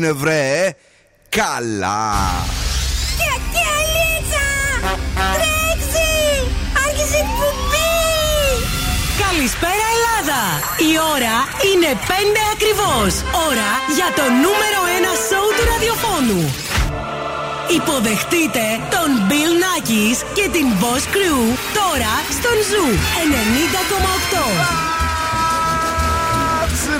έγινε βρε Καλά Και και αλίτσα Τρέξει Άρχισε η εκπομπή Καλησπέρα Ελλάδα! Η ώρα είναι 5 ακριβώς. Ώρα για το νούμερο 1 σόου του ραδιοφώνου. Υποδεχτείτε τον Bill Nakis και την Boss Crew τώρα στον Zoo 90,8.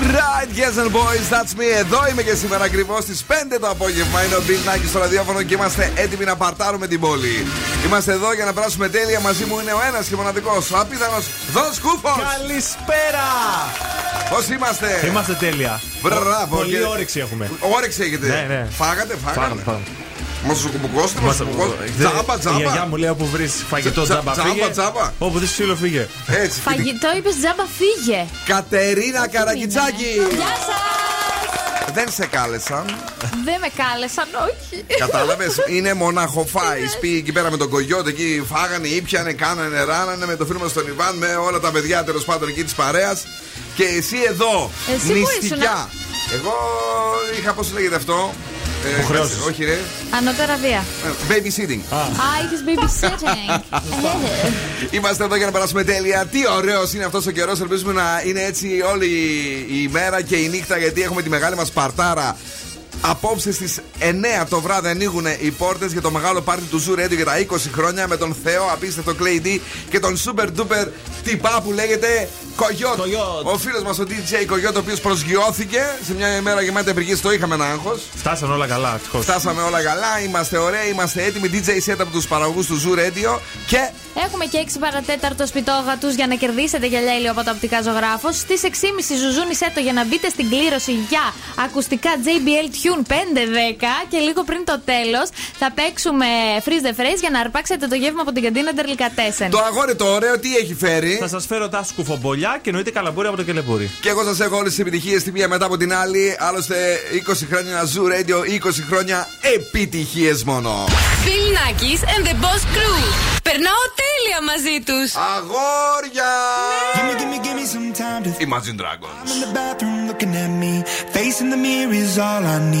That's right, yes and boys, that's me. Εδώ είμαι και σήμερα ακριβώς στις 5 το απόγευμα. Είναι ο Bill Nackis στο ραδιόφωνο και είμαστε έτοιμοι να παρτάρουμε την πόλη. Είμαστε εδώ για να περάσουμε τέλεια. Μαζί μου είναι ο ένας και μοναδικός, ο απίθανος Δον Σκούφος. Καλησπέρα! Πώς είμαστε, Είμαστε τέλεια. Μπράβο, Πολύ και- όρεξη έχουμε. Όρεξη έχετε. Ναι, ναι. Φάγατε, φάγατε. Φάγαμε, φάγαμε. Μα σου κουμπουκώστε, μα σου κουμπουκώστε. Δεν- Τζάμπα, Η γιαγιά τζάμπα. μου λέει όπου βρεις φαγητό Τζα- τζάμπα τζάμπα, φύγε. τζάμπα. Όπου δεις ξύλο φύγε. Έτσι. Φαγητό είπες τζάμπα, φύγε. Κατερίνα Καρακιτσάκη. Γεια σας! Δεν σε κάλεσαν. Δεν με κάλεσαν, όχι. Κατάλαβες, είναι μοναχοφάη. Πήγε εκεί πέρα με τον κογιότ, εκεί φάγανε, ήπιανε, κάνανε, ράνανε με το φίλο μας τον Ιβάν, με όλα τα παιδιά τέλος πάντων εκεί της παρέας. Και εσύ εδώ, Εσύ που νηστικιά. ήσουνα; Εγώ είχα, πώς λέγεται αυτό; Ε, Υποχρεώσεις. κάτσε, όχι, ρε. Ανώτερα βία. Ε, Babysitting. Α, είχες babysitting. Είμαστε εδώ για να περάσουμε τέλεια. Τι ωραίος είναι αυτός ο καιρός. Ελπίζουμε να είναι έτσι όλη η μέρα και η νύχτα γιατί έχουμε τη μεγάλη μας παρτάρα. Απόψε στις 9 το βράδυ ανοίγουν οι πόρτες για το μεγάλο πάρτι του Zoo Radio για τα 20 χρόνια με τον Θεό απίστευτο Clay D και τον super duper τυπά που λέγεται Κογιότ. Κογιότ. Ο φίλος μας ο DJ Κογιότ, ο οποίος προσγειώθηκε σε μια ημέρα γεμάτη εμπειρική. Το είχαμε ένα άγχος. Φτάσαν όλα καλά, ευτυχώς. Φτάσαμε όλα καλά, είμαστε ωραίοι, είμαστε έτοιμοι. DJ set από τους παραγωγούς του Zoo Radio και Έχουμε και 6 παρατέταρτο σπιτόγατου για να κερδίσετε γυαλιά ήλιο από τα οπτικά ζωγράφο. Στις 6.30 ζουζούνι σέτο για να μπείτε στην κλήρωση για ακουστικά JBL Tune 510. Και λίγο πριν το τέλος θα παίξουμε freeze the phrase για να αρπάξετε το γεύμα από την καντίνα Ντερλικατέσεν. το αγόρι το ωραίο τι έχει φέρει; Θα σας φέρω τα σκουφομπολιά και εννοείται καλαμπούρι από το κελεπούρι. Και εγώ σας έχω όλες τις επιτυχίες τη μία μετά από την άλλη. Άλλωστε 20 χρόνια Zoo Radio, 20 χρόνια επιτυχίες μόνο. Bill Nackis and the Boss Crew. Περνάω τέλεια μαζί τους. Αγόρια! Gimme, gimme, gimme some time to Imagine Dragons. in the bathroom looking at me. Facing the mirror is all I need.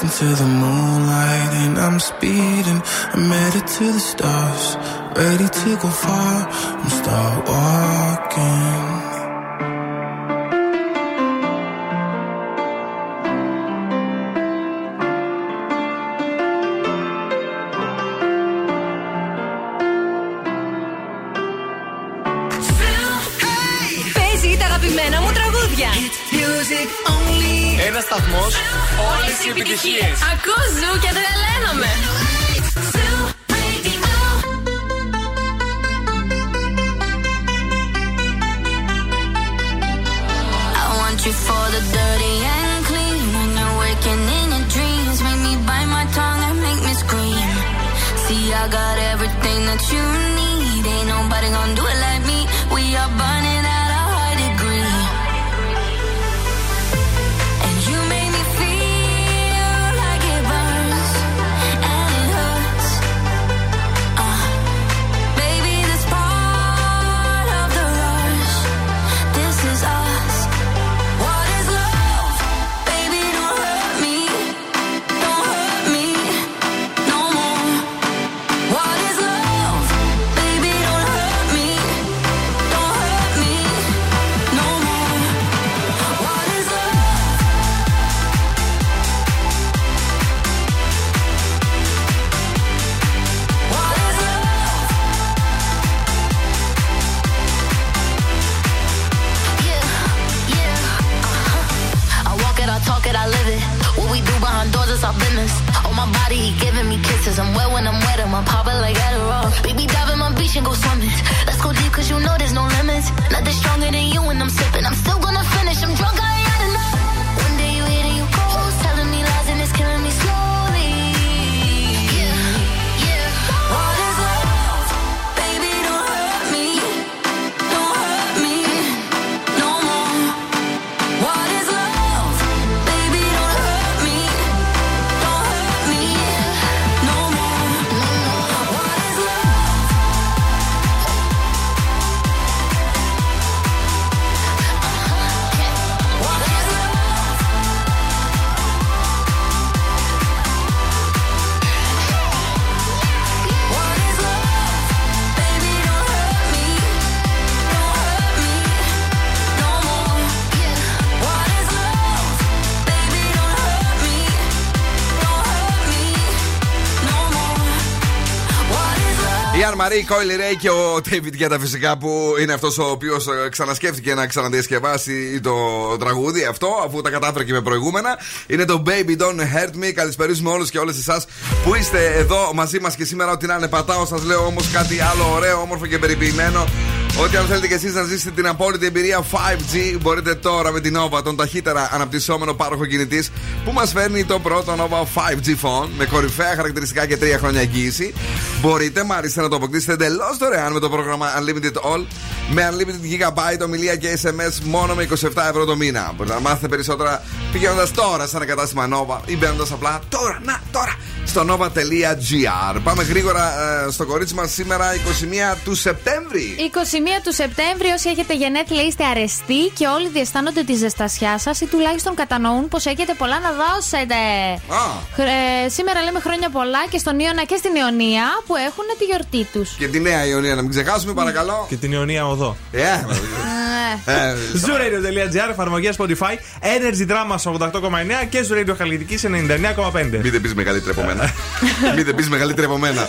dancing to the moonlight and I'm speeding. I'm headed to the stars, ready to go far. I'm start walking. Hey! Παίζει τα αγαπημένα μου music only. Ένα σταθμός Όλες οι επιτυχίες. Ακούς Ζου και τρελαίνομαι. You for the dirty and clean when you're waking in your dreams. Make me bite my tongue and make me scream. See, I got everything that you need. Ain't nobody gonna do it Μαρή, η Κόιλι Ρέι και ο David Guetta φυσικά που είναι αυτός ο οποίος ξανασκέφτηκε να ξαναδιασκευάσει το τραγούδι αυτό αφού τα κατάφερε και με προηγούμενα. Είναι το Baby Don't Hurt Me. Καλησπερίζουμε όλους και όλες εσάς που είστε εδώ μαζί μας και σήμερα. Ό,τι να είναι πατάω, σας λέω όμως κάτι άλλο ωραίο, όμορφο και περιποιημένο. Ότι αν θέλετε και εσείς να ζήσετε την απόλυτη εμπειρία 5G, μπορείτε τώρα με την Nova, τον ταχύτερα αναπτυσσόμενο πάροχο κινητής, που μας φέρνει το πρώτο Nova 5G phone με κορυφαία χαρακτηριστικά και 3 χρόνια εγγύηση. Μπορείτε μάλιστα να το αποκτήσετε εντελώς δωρεάν με το πρόγραμμα Unlimited All με Unlimited Gigabyte, ομιλία και SMS μόνο με 27 ευρώ το μήνα. Μπορείτε να μάθετε περισσότερα πηγαίνοντας τώρα σε ένα κατάστημα Nova ή μπαίνοντας απλά τώρα, να, τώρα στο nova.gr. Πάμε γρήγορα ε, στο κορίτσι μας σήμερα 21 του Σεπτέμβρη. 21 του Σεπτέμβρη, όσοι έχετε γενέθλια είστε αρεστοί και όλοι διαισθάνονται τη ζεστασιά σας ή τουλάχιστον κατανοούν πως έχετε πολλά να δώσετε. Α. Ε, σήμερα λέμε χρόνια πολλά και στον Ιωνα και στην Ιωνία που έχουν τη γιορτή τους. Και τη νέα Ιωνία να μην ξεχάσουμε, παρακαλώ. Και την Ιωνία Οδό. Ε, ε, Zooradio.gr, εφαρμογή Spotify, Energy Drama 88,9 και Zooradio Χαλκιδική 99,5. Μην δεν πεις μεγαλύτερα από μένα. Μην δεν πεις μεγαλύτερα από μένα.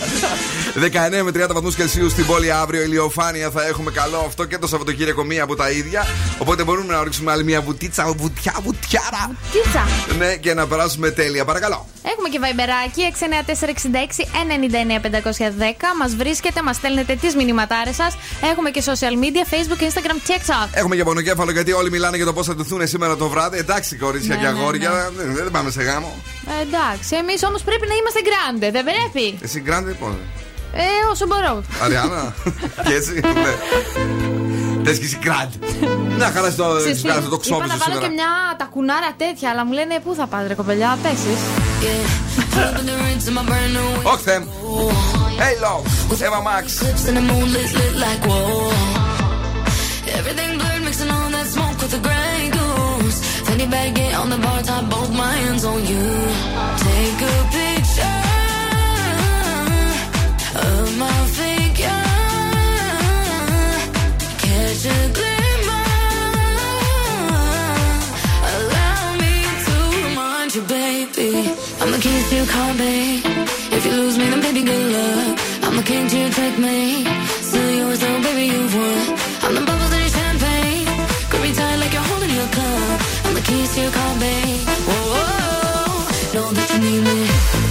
19 με 30 βαθμούς Κελσίου στην πόλη αύριο. Ηλιοφάνεια θα έχουμε καλό αυτό και το Σαββατοκύριακο μία από τα ίδια. Οπότε μπορούμε να ρίξουμε άλλη μία βουτίτσα, βουτιά, βουτιάρα. Τίτσα. Ναι, και να περάσουμε τέλεια. Παρακαλώ. Έχουμε και βαϊμπεράκι 69466 99510. Μας βρίσκετε, μας στέλνετε τις μηνυματάρες σας. Έχουμε και social media, Facebook, Instagram, TikTok. Έχουμε και πονοκέφαλο γιατί όλοι μιλάνε για το πώς θα ντυθούν σήμερα το βράδυ. Εντάξει, κορίτσια Ναι, και ναι, αγόρια, δεν, δεν πάμε σε γάμο. Ε, εντάξει, εμείς όμως πρέπει να είμαστε grande, δεν πρέπει. Εσύ γκράντε, πώς; Ε, όσο μπορώ. Αριάννα. και έτσι, ναι. Θες και εσύ γκράντε. Να χαράς το, Ξέρεις τι, το Είπα ξόβι να σου βάλω σήμερα. και μια τακουνάρα τέτοια, αλλά μου λένε πού θα πας ρε κοπελιά, πέσεις. Όχι, θεμ. Hey, love. Emma Max. Clips in the moonlit lit like whoa. Everything blurred, mixing all that smoke with the gray goose. Fanny bag get on the bar top, both my hands on you. Take a keys to car, babe. If you lose me, then baby, good luck. I'm the king to your checkmate. Still yours, though, baby, you've won. I'm the bubbles in your champagne. Grip me tight like you're holding your cup. I'm the keys to car, babe. Whoa, whoa, whoa. know that you need me.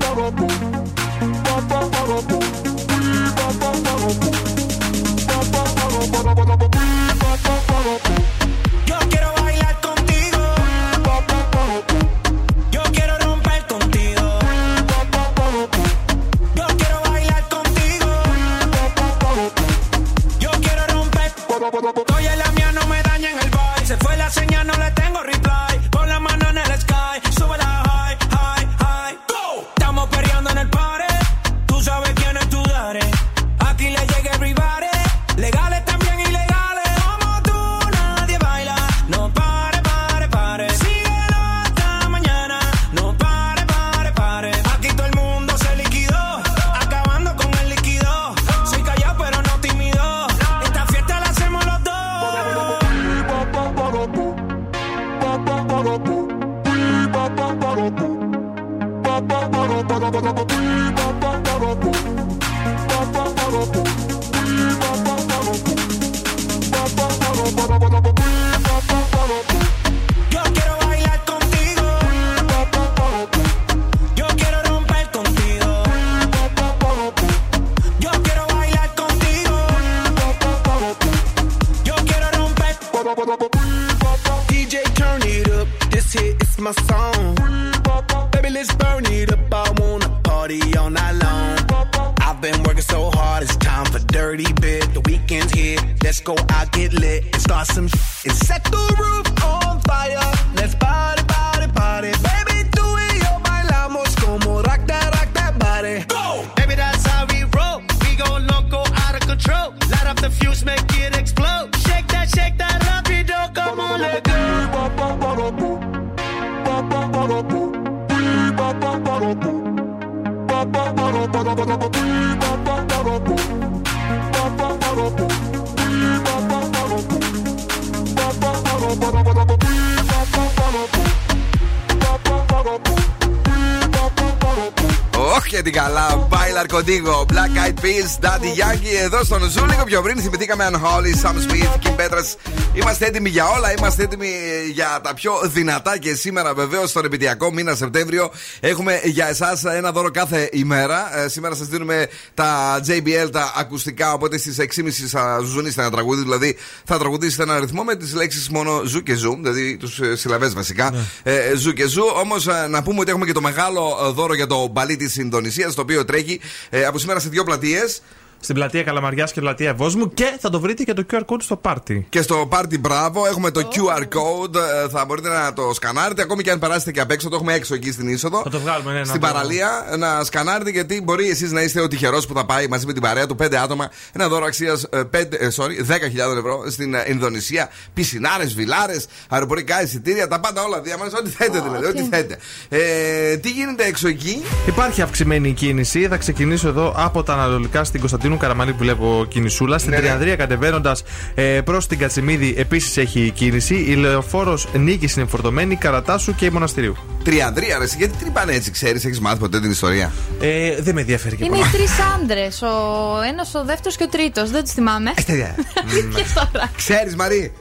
el party. Let's go I get lit, and start some sh- and set the roof και την καλά. Bailar Contigo, Black Eyed Peas, Daddy Yankee. Εδώ στον Zoo, λίγο πιο πριν θυμηθήκαμε Unholy, Sam Smith, Kim Petras. Είμαστε έτοιμοι για όλα, είμαστε έτοιμοι για τα πιο δυνατά και σήμερα βεβαίως στον επαιτειακό μήνα Σεπτέμβριο έχουμε για εσάς ένα δώρο κάθε ημέρα. Ε, σήμερα σας δίνουμε τα JBL, τα ακουστικά. Οπότε στις 6.30 θα ζουνίσετε ένα τραγούδι, δηλαδή θα τραγουδήσετε ένα αριθμό με τις λέξεις μόνο ζου και ζου, δηλαδή τους συλλαβές βασικά. Ε, ζου και ζου. Όμως να πούμε ότι έχουμε και το μεγάλο ε, δώρο για το μπαλί της Ινδονησίας, το οποίο τρέχει ε, από σήμερα σε δύο πλατείες. Στην πλατεία Καλαμαριάς και πλατεία Βόσμου και θα το βρείτε και το QR code στο πάρτι. Και στο πάρτι μπράβο έχουμε το QR code. ε, Θα μπορείτε να το σκανάρετε. Ακόμη και αν περάσετε και απ' έξω, το έχουμε έξω εκεί στην είσοδο. Θα το βγάλουμε, ναι, να Στην το- παραλία να σκανάρετε γιατί μπορεί εσείς να είστε ο τυχερό που θα πάει μαζί με την παρέα του. Πέντε άτομα. Ένα δώρο αξίας sorry, 10.000 ευρώ στην ε, Ινδονησία. Πισινάρες, βιλάρες, αεροπορικά εισιτήρια, τα πάντα όλα. Διαμάνες, ό,τι θέλετε δηλαδή. Ό,τι θέλετε. Ε, τι γίνεται έξω εκεί; Υπάρχει αυξημένη κίνηση. Θα ξεκινήσω εδώ από τα Ανατολικά στην Κωνσταντίνου Καραμαλή που βλέπω κινησούλα. Στην Ναι, ναι. Τριανδρία κατεβαίνοντας ε, προς την Κατσιμίδη επίσης έχει κίνηση. Η λεωφόρος Νίκης είναι φορτωμένη, Καρατάσου και Μοναστηρίου. Τριανδρία, ρε, εσύ, γιατί την είπαν έτσι, ξέρεις, έχεις μάθει ποτέ την ιστορία; Ε, δεν με ενδιαφέρει και Είναι οι πολλά. τρεις άντρες. Ο ένας, ο δεύτερος και ο τρίτος. Δεν του θυμάμαι. Αλήθεια τώρα. Ξέρεις, Μαρή.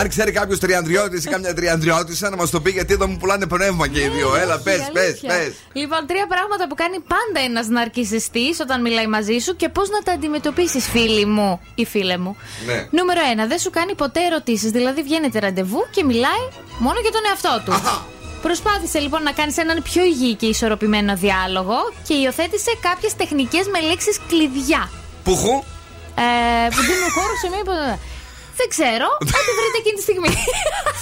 Αν ξέρει κάποιος τριανδριώτης ή κάμια τριανδριώτησα να μας το πει γιατί εδώ μου πουλάνε πνεύμα και οι δύο. Έλα, πε, πες, Αλήθεια. πες. Λοιπόν, τρία πράγματα που κάνει πάντα ένας ναρκιστή όταν μιλάει μαζί σου και πώς να τα αντιμετωπίσεις, φίλοι μου ή φίλε μου. Ναι. Νούμερο ένα, δεν σου κάνει ποτέ ερωτήσεις. Δηλαδή, βγαίνετε ραντεβού και μιλάει μόνο για τον εαυτό του. Προσπάθησε λοιπόν να κάνεις έναν πιο υγιή και ισορροπημένο διάλογο και υιοθέτησε κάποιες τεχνικές με λέξεις κλειδιά. Πουχού; Ε, που δίνουν χώρο σε μία. Δεν ξέρω. Ό,τι βρείτε εκείνη τη στιγμή.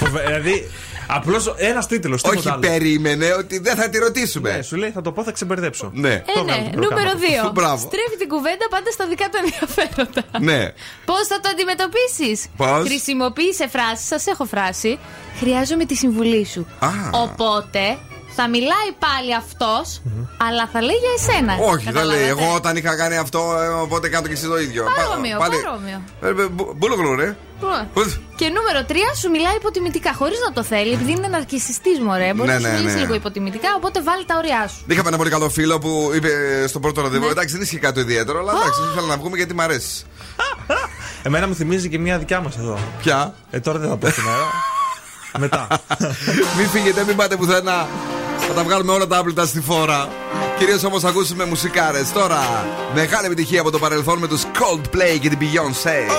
Φοβε- δηλαδή, απλώς ένας τίτλος. Όχι, περίμενε ότι δεν θα τη ρωτήσουμε. Ναι, σου λέει θα το πω, θα ξεμπερδέψω. Ναι. Ε, ναι. Νούμερο 2. Μπράβο. Στρέφει την κουβέντα πάντα στα δικά του ενδιαφέροντα. Ναι. Πώς θα το αντιμετωπίσεις, Πώς; Χρησιμοποίησε φράση, σας έχω φράση. Χρειάζομαι τη συμβουλή σου. Α. Οπότε θα μιλάει πάλι αυτός, αλλά θα λέει για εσένα. Όχι, δεν Καταλάβατε; λέει. Εγώ όταν είχα κάνει αυτό, ε, οπότε κάνω και εσύ το ίδιο. Παρόμοιο, Πα- παρόμοιο. Ε, ε, μπου- Μπούλογλου, ρε. Πώς; Και νούμερο 3 σου μιλάει υποτιμητικά, χωρίς να το θέλει, επειδή είναι ναρκιστή μωρέ. Μπορείς Ναι, να σου ναι, μιλήσει ναι. λίγο υποτιμητικά, οπότε βάλει τα ωριά σου. Είχαμε ένα πολύ καλό φίλο που είπε στο πρώτο ραντεβού. Ναι. Εντάξει, δεν είχε κάτι ιδιαίτερο, αλλά εντάξει, ήθελα να βγούμε γιατί μ' αρέσει. Εμένα μου θυμίζει και μια δικιά μας εδώ. Ποια; Ε, τώρα δεν θα πω σήμερα. Μετά. μην φύγετε, μην πάτε πουθενά. Θα τα βγάλουμε όλα τα άπλυτα στη φόρα. Κυρίως όμως θα ακούσουμε μουσικάρες. Τώρα, μεγάλη επιτυχία από το παρελθόν με τους Coldplay και την Beyoncé.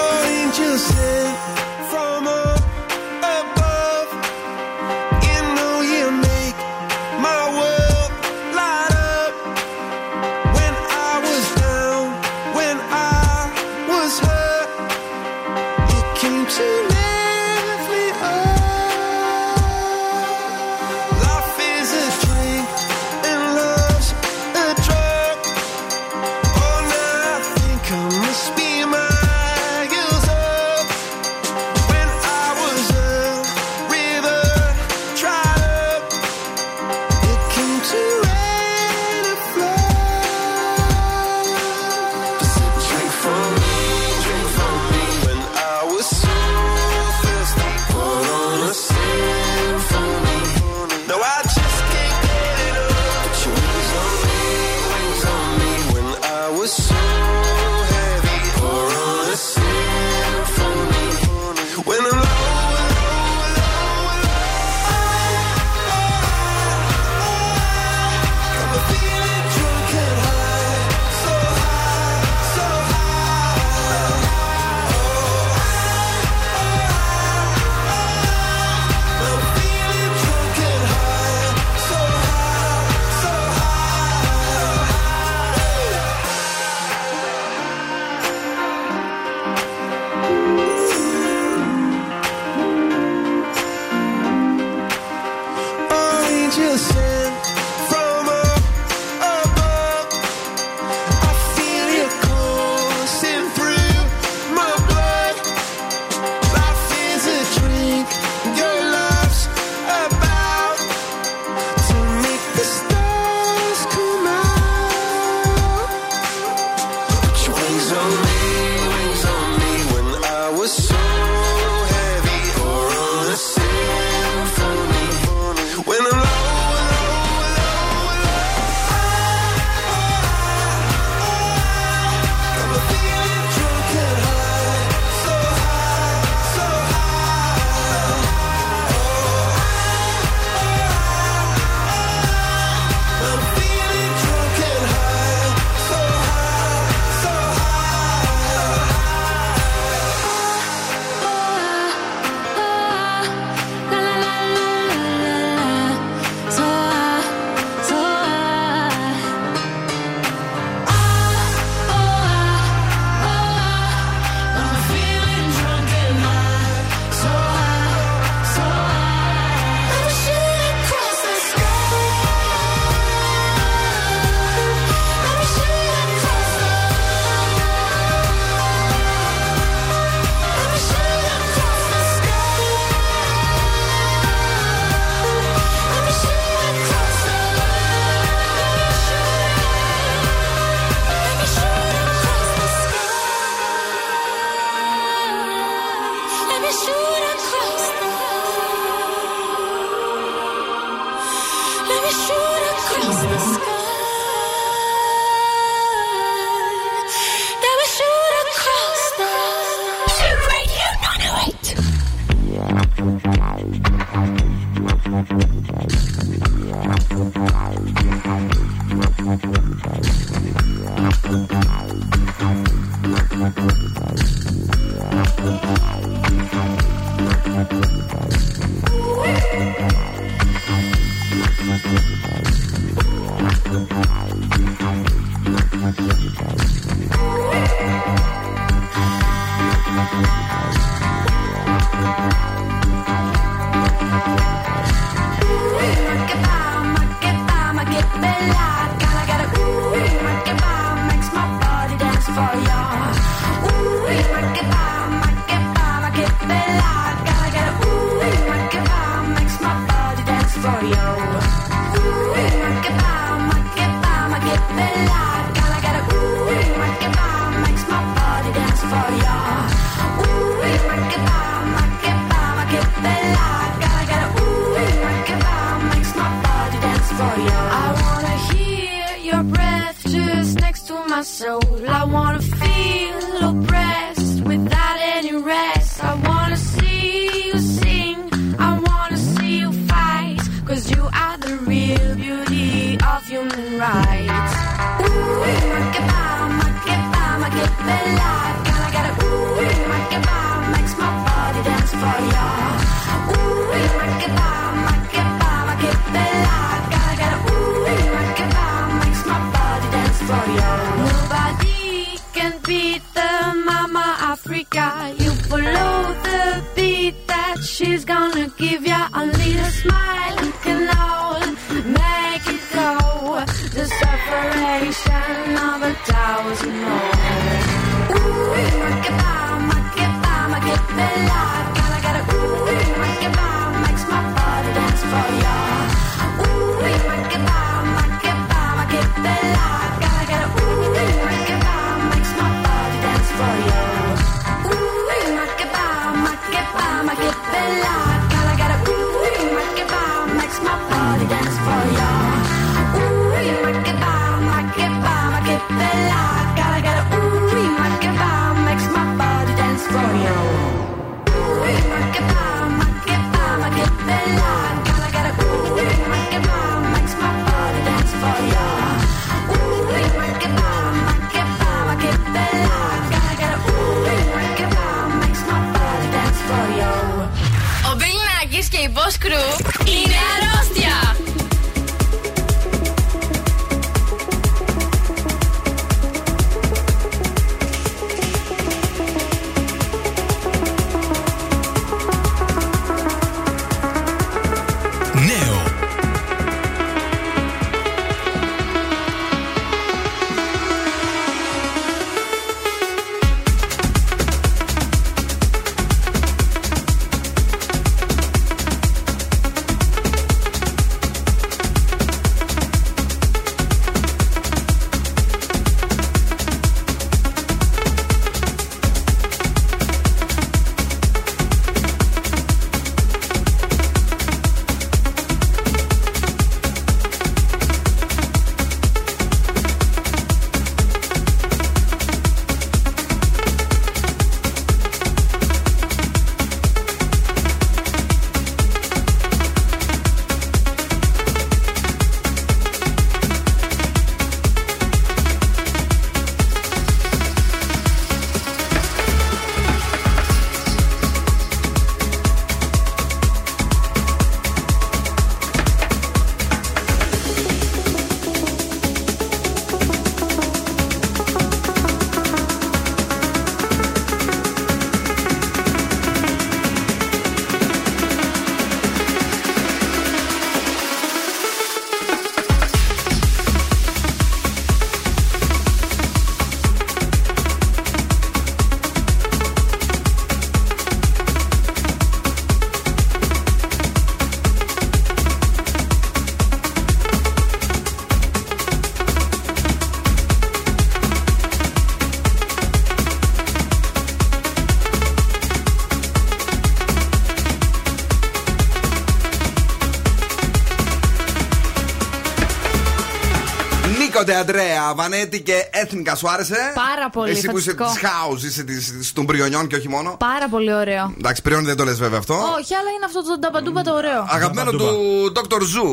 Νίκο Ντε Αντρέα, Βανέτη και Έθνικα, σου άρεσε; Πάρα πολύ, Εσύ που είσαι της φανταστικό. house, είσαι της- των πριονιών και όχι μόνο. Πάρα πολύ ωραίο. Εντάξει, πριόνι δεν το λες βέβαια αυτό. Όχι, αλλά είναι αυτό το ταπαντούμπα το ωραίο. Αγαπημένο του Dr. Ζου.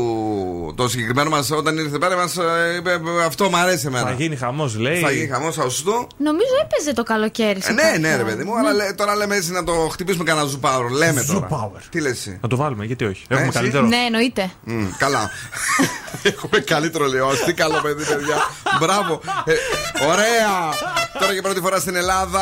Το συγκεκριμένο μας όταν ήρθε πέρα μας είπε αυτό μου αρέσει εμένα. Θα γίνει χαμός, λέει. Θα γίνει χαμός, θα σου το. Νομίζω έπαιζε το καλοκαίρι. σε Ε, ναι, κάποιο- ναι, ρε παιδί μου, αλλά λέ- τώρα λέμε έτσι να το χτυπήσουμε κανένα ζου power. Λέμε τώρα. Τι λες εσύ; Να το βάλουμε, γιατί όχι. Ε, Έχουμε εσύ; καλύτερο. Ναι, εννοείται. Μμ, καλά. Έχουμε καλύτερο λέω. Τι καλό παιδί, παιδιά. Μπράβο. Ε, ωραία. Τώρα για πρώτη φορά στην Ελλάδα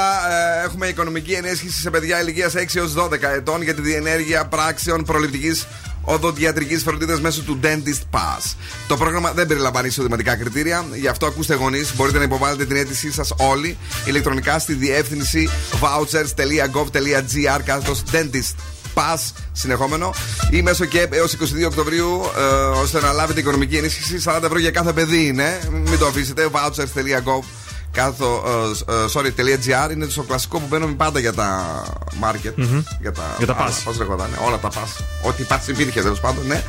ε, έχουμε οικονομική ενίσχυση σε παιδιά ηλικίας 6 έως 12 ετών για τη διενέργεια πράξεων προληπτικής οδοντιατρικής φροντίδας μέσω του Dentist Pass. Το πρόγραμμα δεν περιλαμβάνει εισοδηματικά κριτήρια, γι' αυτό ακούστε γονείς. Μπορείτε να υποβάλλετε την αίτησή σας όλοι ηλεκτρονικά στη διεύθυνση vouchers.gov.gr κάθετος Dentist Pass συνεχόμενο ή μέσω και έως 22 Οκτωβρίου ε, ώστε να λάβετε οικονομική ενίσχυση 40 ευρώ για κάθε παιδί είναι. Μην το αφήσετε. vouchers.gov κάθο, ε, ε, sorry.gr είναι το κλασικό που μπαίνουμε πάντα για τα market. Μμμ. Για τα, Για τα pass. Πώ λεγόταν, όλα τα pass. Ό,τι pass υπήρχε τέλος πάντων, ναι.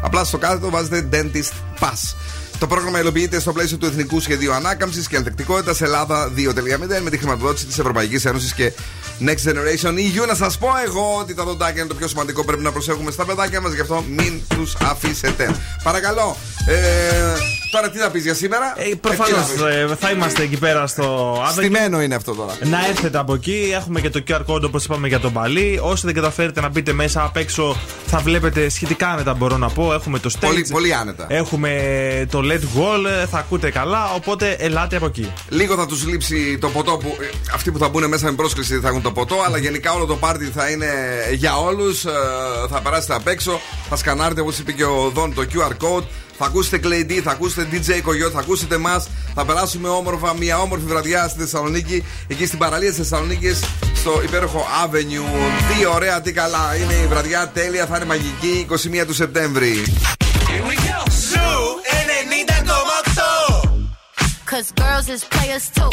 Απλά στο κάθετο βάζετε dentist pass. Το πρόγραμμα υλοποιείται στο πλαίσιο του Εθνικού Σχεδίου Ανάκαμψης και Ανθεκτικότητας Ελλάδα 2.0 με τη χρηματοδότηση της Ευρωπαϊκής Ένωσης και Next Generation EU. Να σας πω εγώ ότι τα δοντάκια είναι το πιο σημαντικό. Πρέπει να προσέχουμε στα παιδάκια μας, γι' αυτό μην τους αφήσετε. Παρακαλώ. Ε, τώρα τι θα πεις για σήμερα; Ε, Προφανώς Ε, τι να πεις; θα είμαστε εκεί πέρα στο Avenue. Στημένο είναι αυτό τώρα. Να έρθετε από εκεί. Έχουμε και το QR code όπως είπαμε για τον Παλί. Όσοι δεν καταφέρετε να μπείτε μέσα απ' έξω, θα βλέπετε σχετικά άνετα, μπορώ να πω. Έχουμε το stage. Πολύ, πολύ άνετα. Έχουμε το LED wall. Θα ακούτε καλά. Οπότε ελάτε από εκεί. Λίγο θα τους λείψει το ποτό που. ε, Αυτοί που θα μπουν μέσα με πρόσκληση θα έχουν το ποτό, αλλά γενικά όλο το πάρτι θα είναι για όλους. Θα περάσετε απ' έξω, θα σκανάρετε όπως είπε και ο Δόν το QR code. Θα ακούσετε Clay D, θα ακούσετε DJ Coyote, θα ακούσετε εμά. Θα περάσουμε όμορφα, μια όμορφη βραδιά στη Θεσσαλονίκη, εκεί στην παραλία της Θεσσαλονίκης, στο υπέροχο Avenue. Τι ωραία, τι καλά. Είναι η βραδιά τέλεια, θα είναι μαγική 21 του Σεπτέμβρη. Ζου 90,8. Cause girls is players too.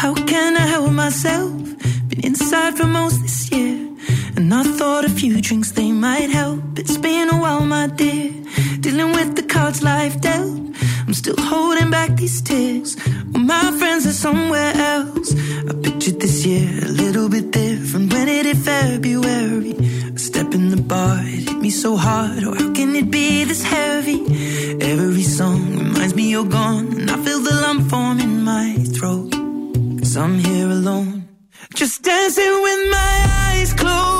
how can I help myself? Been inside for most this year, and I thought a few drinks they might help. It's been a while, my dear, dealing with the cards life dealt. I'm still holding back these tears. Well, my friends are somewhere else. I pictured this year a little bit different. When it hit February, a step in the bar, it hit me so hard. Oh, how can it be this heavy? Every song reminds me you're gone, and I feel the lump form in my throat. Cause I'm here alone, just dancing with my eyes closed.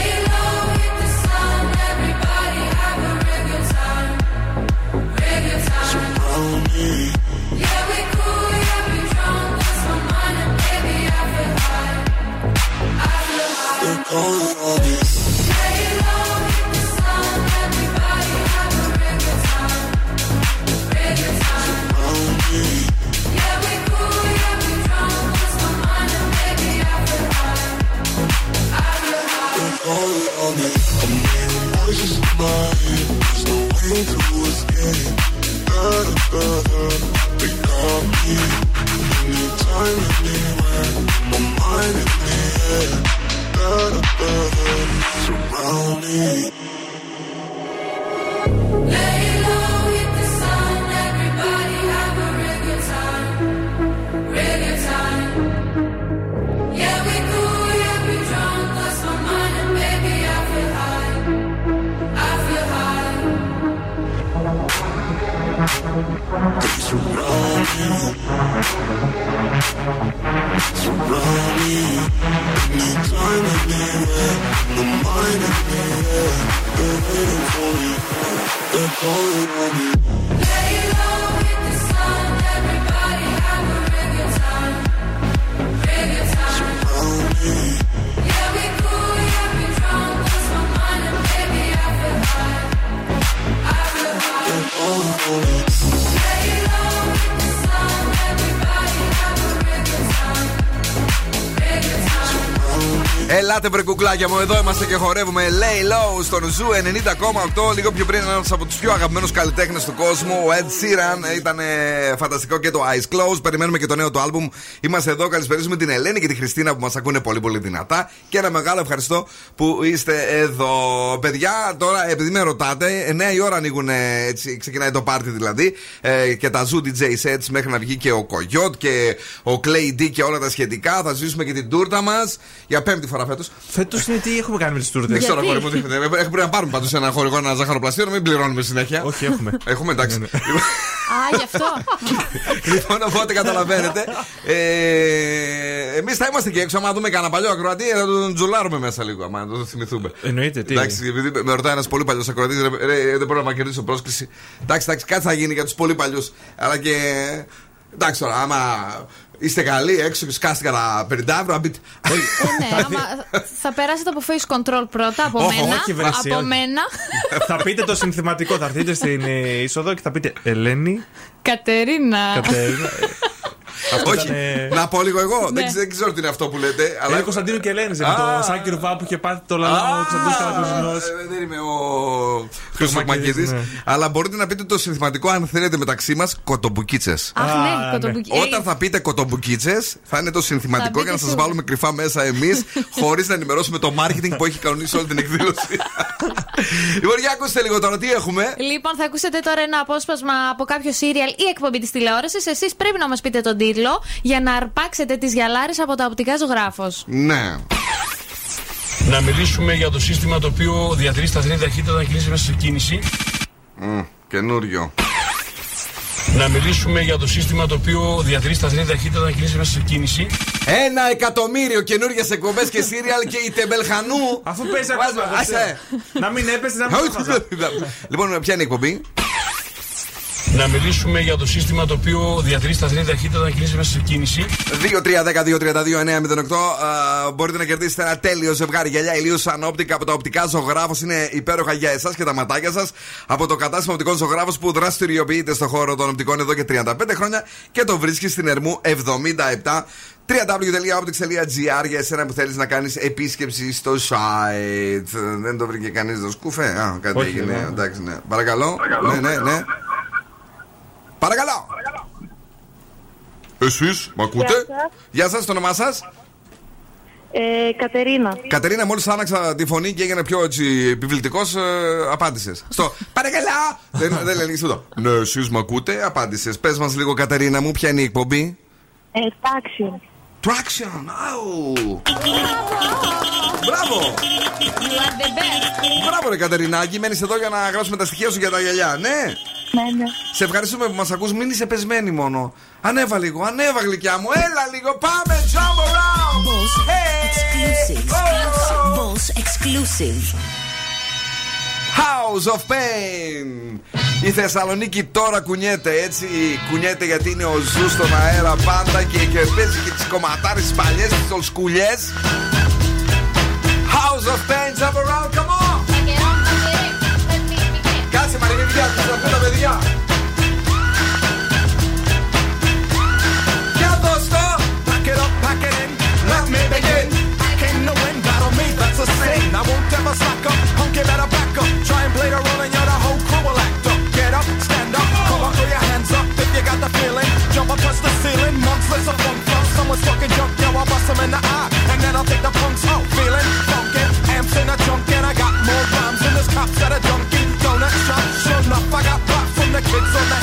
Ελάτε βρε κουκλάκια μου, εδώ είμαστε και χορεύουμε Lay Low στον Zoo 90,8. Λίγο πιο πριν ένας από τους πιο αγαπημένους καλλιτέχνες του κόσμου, ο Ed Sheeran. Ήταν ε, φανταστικό και το Eyes Closed. Περιμένουμε και το νέο του άλμπουμ. Είμαστε εδώ, καλησπέριζουμε την Ελένη και τη Χριστίνα που μας ακούνε πολύ πολύ δυνατά. Και ένα μεγάλο ευχαριστώ που είστε εδώ. Παιδιά, τώρα επειδή με ρωτάτε, 9 η ώρα ανοίγουν ε, έτσι, ξεκινάει το πάρτι δηλαδή. Ε, και τα Zoo DJ sets μέχρι να βγει και ο Κογιότ και ο Clay D και όλα τα σχετικά. Θα ζήσουμε και την τούρτα μας για πέμπτη φορά φέτος. Φέτος είναι τι έχουμε κάνει με τις τούρτες; Δεν ξέρω, κόρη μου, τι έχετε. Έχουμε πρέπει να πάρουμε πάντως ένα χορηγό, ένα ζαχαροπλαστείο, να μην πληρώνουμε συνέχεια. Όχι, έχουμε. Έχουμε, εντάξει. Α, γι' αυτό. λοιπόν, οπότε καταλαβαίνετε. Ε, Εμείς θα είμαστε και έξω. Άμα δούμε κανένα παλιό ακροατή, θα τον τζουλάρουμε μέσα λίγο. Άμα το θυμηθούμε. Εννοείται, τι; Εντάξει, επειδή με ρωτάει ένας πολύ παλιός ακροατής, δεν μπορώ να κερδίσω πρόσκληση. Εντάξει, εντάξει, κάτι θα γίνει για τους πολύ παλιούς. Αλλά και. Εντάξει τώρα, άμα είστε καλοί έξω και σκάστε κατά 50 ευρώ, να μπείτε. Ε, ναι, άμα θα περάσετε από face control πρώτα, από Όχι, μένα. όχι, βρε, εσύ, από όχι. μένα. θα πείτε το συνθηματικό, θα έρθετε στην ε, είσοδο και θα πείτε Ελένη, Κατερίνα. Κατερίνα. Αυτό Όχι, ήταν. να πω λίγο εγώ. Ναι. Δεν, δεν ξέρω τι είναι αυτό που λέτε. Αλλά Είναι Κωνσταντίνο και Ελένη. Με Α. το Σάκη Ρουβά που είχε πάθει το λαλό ο Κωνσταντίνος Καρακοζινό. Ε, Δεν είμαι ο Χρυσοκμακίδη. ναι. Αλλά μπορείτε να πείτε το συνθηματικό αν θέλετε μεταξύ μας κοτομπουκίτσες. Αχ, Α, ναι, ναι. κοτομπουκί. Όταν θα πείτε κοτομπουκίτσες, θα είναι το συνθηματικό Θα για να σας μπείτε βάλουμε κρυφά μέσα εμείς, χωρίς να ενημερώσουμε το marketing που έχει κανονίσει όλη την εκδήλωση. λοιπόν, για ακούστε λίγο τώρα τι έχουμε. Λοιπόν, θα ακούσετε τώρα ένα απόσπασμα από κάποιο σύριαλ ή εκπομπή της τηλεόρασης. Εσείς πρέπει να μας πείτε τον τίτλο για να αρπάξετε τις γυαλάρες από τα οπτικά ζωγράφος. Ναι. Να μιλήσουμε για το σύστημα το οποίο διατηρεί σταθερή ταχύτητα όταν κινείσαι μέσα σε κίνηση. Μμ, καινούριο. Να μιλήσουμε για το σύστημα το οποίο διατηρεί σταθερή ταχύτητα όταν κινείσαι μέσα σε κίνηση. Ένα εκατομμύριο καινούριε εκπομπές και σύριαλ και η τεμπελχανού. Αφού παίζει Βάζω, ακόμα. άσε. Να μην έπεσε, να μην έπεσε. Λοιπόν, ποια είναι η εκπομπή; Να μιλήσουμε για το σύστημα το οποίο διατηρεί σταθερή ταχύτητα όταν κινείσαι μέσα σε κίνηση. 2-3-10-2-32-9-08. Α, Μπορείτε να κερδίσετε ένα τέλειο ζευγάρι γυαλιά ηλίου σαν όπτικα από τα οπτικά ζωγράφο. Είναι υπέροχα για εσάς και τα ματάκια σας. Από το κατάστημα οπτικών ζωγράφο που δραστηριοποιείται στον χώρο των οπτικών εδώ και 35 χρόνια και το βρίσκει στην Ερμού 77 www.optics.gr για εσένα που θέλεις να κάνεις επίσκεψη στο site. Δεν το βρήκε κανείς το σκούφε; Α, κάτι Όχι, έγινε. ναι. Εντάξει, ναι. Παρακαλώ. Ναι, ναι, ναι. Παρακαλώ. Εσείς, μ' ακούτε; Γεια σας, το όνομά σας; Ε, Κατερίνα. Κατερίνα, μόλις άναξα τη φωνή και έγινε πιο έτσι επιβλητικός, ε, απάντησες. Στο παρακαλώ. δεν, δεν λέει τίποτα. Ναι, εσείς μ' ακούτε, απάντησες. Πες μας λίγο, Κατερίνα μου, ποια είναι η εκπομπή; Ε, Traction. Traction, αου. Μπράβο. Μπράβο, ρε Κατερινάκη. Μένεις εδώ για να γράψουμε τα στοιχεία σου για τα γυαλιά, ναι. Ναι, ναι. Σε ευχαριστούμε που μας ακούς. Μην είσαι πεσμένη μόνο. Ανέβα λίγο, ανέβα γλυκιά μου. Έλα λίγο, πάμε. Jump around. Exclusive. Boss exclusive. House of Pain. Η Θεσσαλονίκη τώρα κουνιέται έτσι. Κουνιέται γιατί είναι ο Zoo στον αέρα πάντα και, και παίζει και τις κομματάρες τι παλιές, τις old school ιέ. House of Pain, jump around, come on. medida, tu puta medida. Yeah, Buster, pack it up, pack it in, let me begin. I came to win, battle me, that's a sin. I won't ever slack up, punk, you better back up. Try and play the role and you're the whole crew will act up. Get up, stand up, come on, throw your hands up if you got the feeling. Jump up, touch the ceiling, monks, let's a funk, funk. Someone's talking junk, yo, I'll bust them in the eye. And then I'll take the punks out, feeling funky. Amps in a trunk and I got more rhymes than there's cops at a sure enough, I got props from the kids on the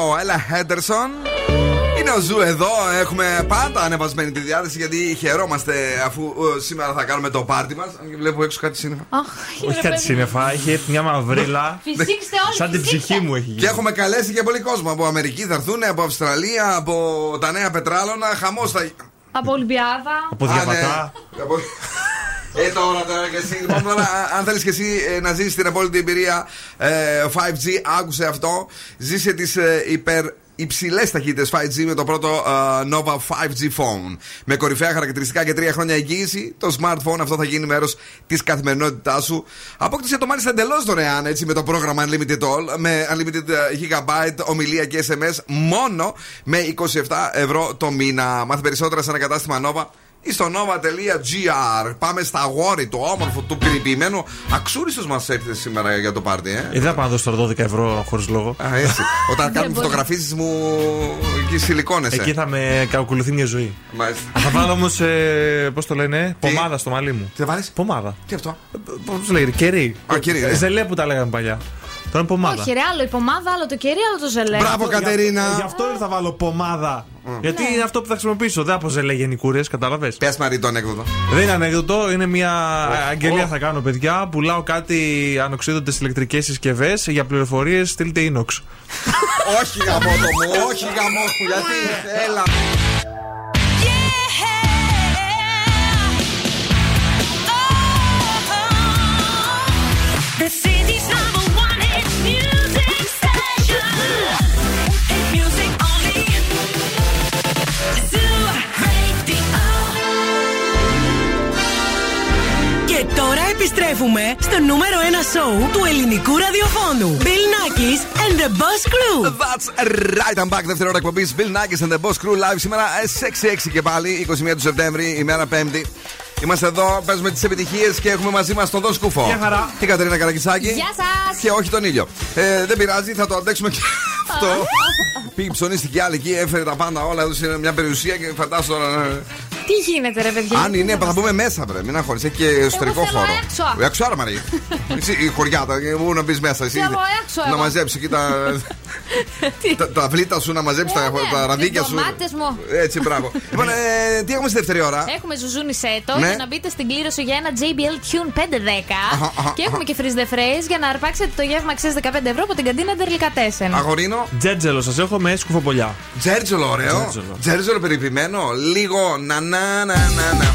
Switch Disco, Ella Henderson. Είναι ο Zoo εδώ, έχουμε πάντα ανεβασμένη τη διάθεση γιατί χαιρόμαστε αφού ε, σήμερα θα κάνουμε το πάρτι μας. Βλέπω έξω κάτι σύννεφα. Όχι κάτι σύννεφα, έχει έρθει μια μαυρίλα. Φυσήξτε όλοι, Σαν την φυσήξτε. ψυχή μου έχει γίνει. Και έχουμε καλέσει και πολύ κόσμο. Από Αμερική θα έρθουν, από Αυστραλία, από τα νέα πετράλωνα. Χαμός θα. Από Ολυμπιάδα. Από Α, ναι. Διαβατά. Από- Ε, τώρα, τώρα και εσύ. Λοιπόν, τώρα, α- αν θέλεις και εσύ ε, να ζήσεις την απόλυτη εμπειρία ε, 5G, άκουσε αυτό. Ζήσε τις υπερ υψηλές ταχύτητες 5G με το πρώτο ε, Nova 5G phone. Με κορυφαία χαρακτηριστικά και τρία χρόνια εγγύηση, το smartphone αυτό θα γίνει μέρος της καθημερινότητάς σου. Απόκτησε το μάλιστα εντελώς δωρεάν έτσι με το πρόγραμμα Unlimited All, με Unlimited ε, GB, ομιλία και SMS, μόνο με 27 ευρώ το μήνα. Μάθε περισσότερα σε ένα κατάστημα Nova ή στο nova.gr. Πάμε στα αγόρι, το όμορφο, του περιποιημένου. Αξούριστος μας έρχεται σήμερα για το πάρτι, ε. Ε, δεν θα πάω να δώσω τώρα 12 ευρώ χωρίς λόγο. Α, έτσι. Όταν κάνουμε μπορεί. φωτογραφίσεις μου εκεί σιλικώνεσαι. Εκεί θα με κακολουθεί μια ζωή. Μάλιστα. Α, Θα βάλω όμως, ε, πώς το λένε, πομάδα στο μαλλί μου. Τι θα βάλεις, Πομάδα. τι αυτό; Πώς λέγεται, κερί. Α, κερί, ναι. Ζελέ που τα λέγαμε παλιά. Τώρα είναι πομάδα. Όχι, ρε, άλλο η πομάδα, άλλο το κερί, άλλο το ζελέ. Μπράβο, Κατερίνα. Γι' αυτό δεν θα βάλω πομάδα. Γιατί είναι αυτό που θα χρησιμοποιήσω. Δεν από ζελέ γενικούρε, κατάλαβες; Πες Μαρή το ανέκδοτο. Δεν είναι ανέκδοτο, είναι μια αγγελία θα κάνω, παιδιά. Πουλάω κάτι ανοξίδωτες ηλεκτρικές συσκευές. Για πληροφορίες στείλτε inox. όχι γαμότο μου, όχι γαμότο μου, γιατί. Έλα. Επιστρέφουμε στο νούμερο 1 σοου του ελληνικού ραδιοφώνου. Bill Nackis and the Boss Crew. That's right, I'm back. Δεύτερη ώρα εκπομπής Bill Nackis and the Boss Crew live σήμερα ε, 6-6 και πάλι, 21 του Σεπτέμβρη, ημέρα Πέμπτη. Είμαστε εδώ, παίζουμε τις επιτυχίες και έχουμε μαζί μας τον Δον Σκούφο. Γεια χαρά. Την Κατερίνα Καρακισάκη. Γεια σας. Και όχι τον ήλιο. Ε, δεν πειράζει, θα το αντέξουμε και αυτό. Πήγε ψωνίστηκε άλλη εκεί, έφερε τα πάντα όλα, έδωσε μια περιουσία και φαντάσου τώρα. ε, Τι γίνεται, ρε παιδιά. Αν είναι, θα μπούμε μέσα, βρε. Μην αγχωρεί. Έχει και εσωτερικό θέλω χώρο. έξω. Ε, Έξω, άρα, Μαρή. Εσύ, η χωριά, τα, πού να μπεις μέσα. Εσύ, Θέλω έξω, να εγώ. μαζέψει εκεί τα, τα, τα βλήτα σου, να μαζέψει τα, Ε, ναι, τα ραδίκια τις σου. ντομάτες μου. Έτσι, μπράβο. λοιπόν, ε, τι έχουμε στη δεύτερη ώρα; Έχουμε ζουζούνι σέτος Ναι. Για να μπείτε στην κλήρωση για ένα JBL Tune 510. Αχα, αχα, και έχουμε αχα. και freeze the phrase για να αρπάξετε το γεύμα αξία 15 ευρώ από την καντίνα Ντερλικατέσεν. Αγορίνο. Τζέτζελο, σας έχω με σκουφοπολιά. Τζέρτζολο, ωραίο. Τζέρτζολο. Τζέρτζολο περιποιημένο. Λίγο να να να να να.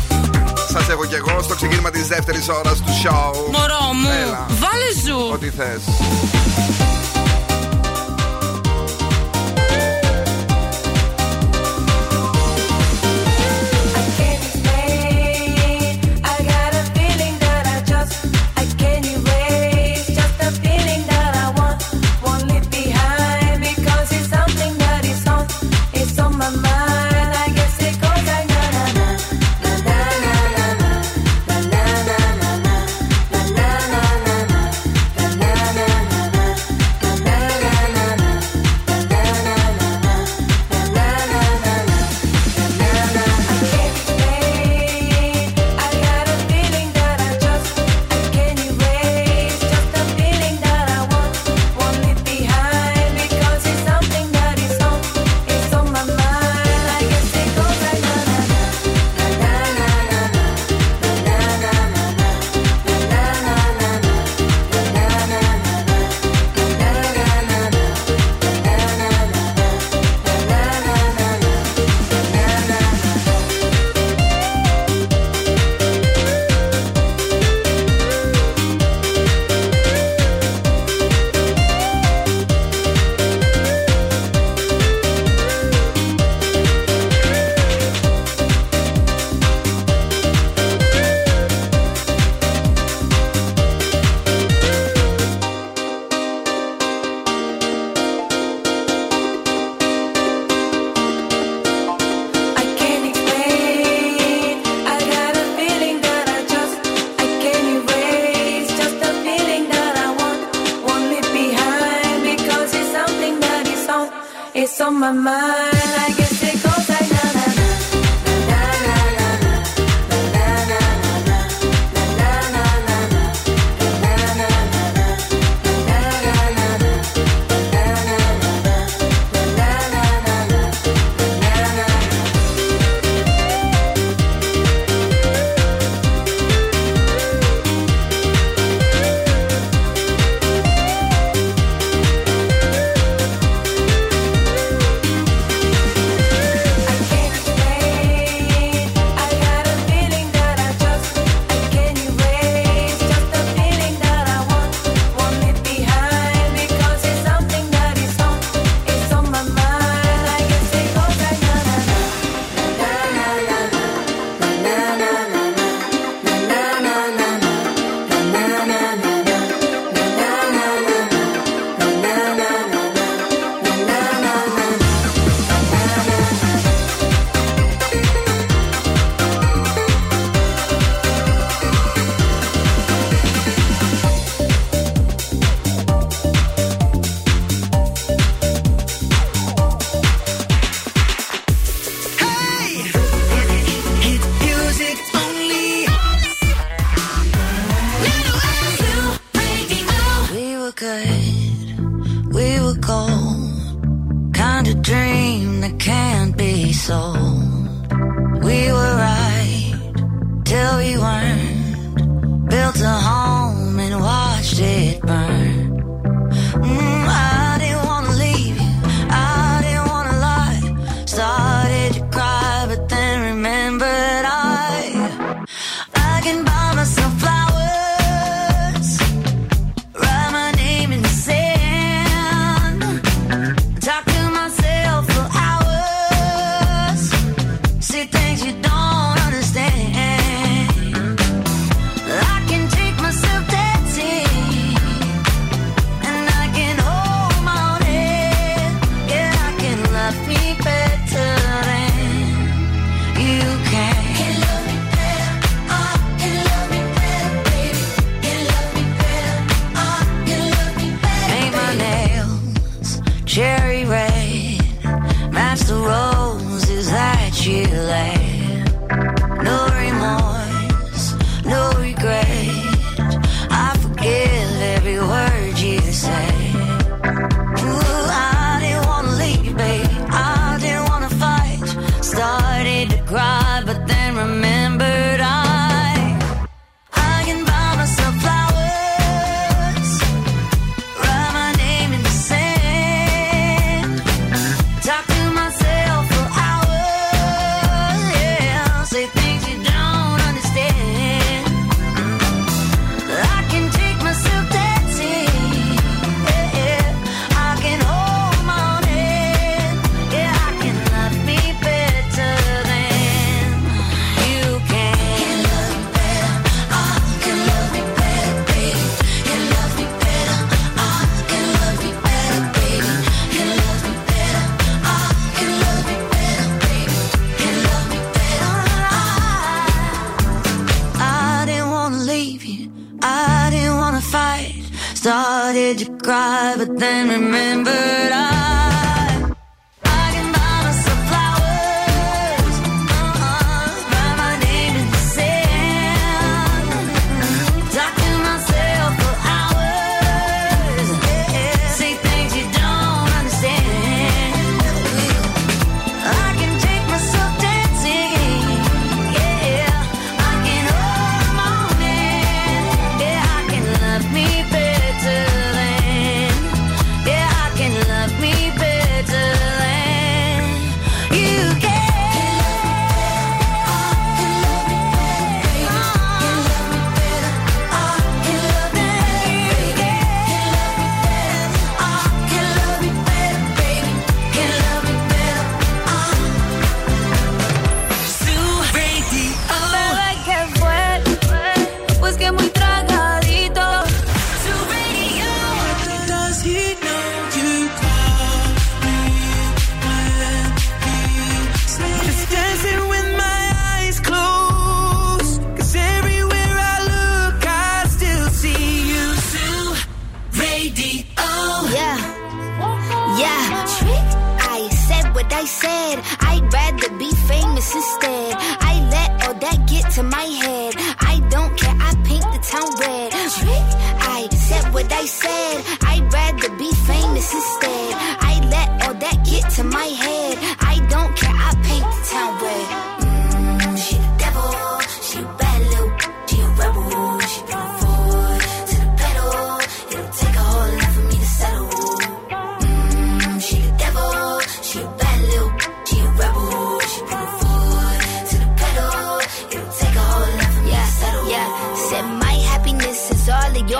Σας έχω κι εγώ στο ξεκίνημα της δεύτερης ώρας του show. Μωρό μου, Έλα. βάλε ζου. Ό,τι θες.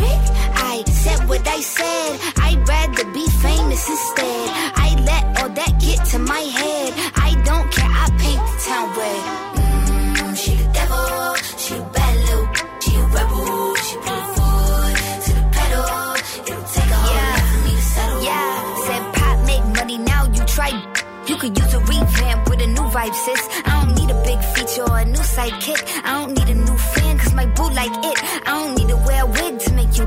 Trick. I said what I said. I'd rather be famous instead. I let all that get to my head. I don't care, I paint the town red. Mm, she the devil, she a bad little, she a rebel, she put it forward to the pedal. It'll take a whole lot for me to settle. Yeah, said pop make money now. You try. You could use a revamp with a new vibe, sis. I don't need a big feature or a new sidekick. I don't need a new fan, cause my boo like it. I don't need to wear a wig to make you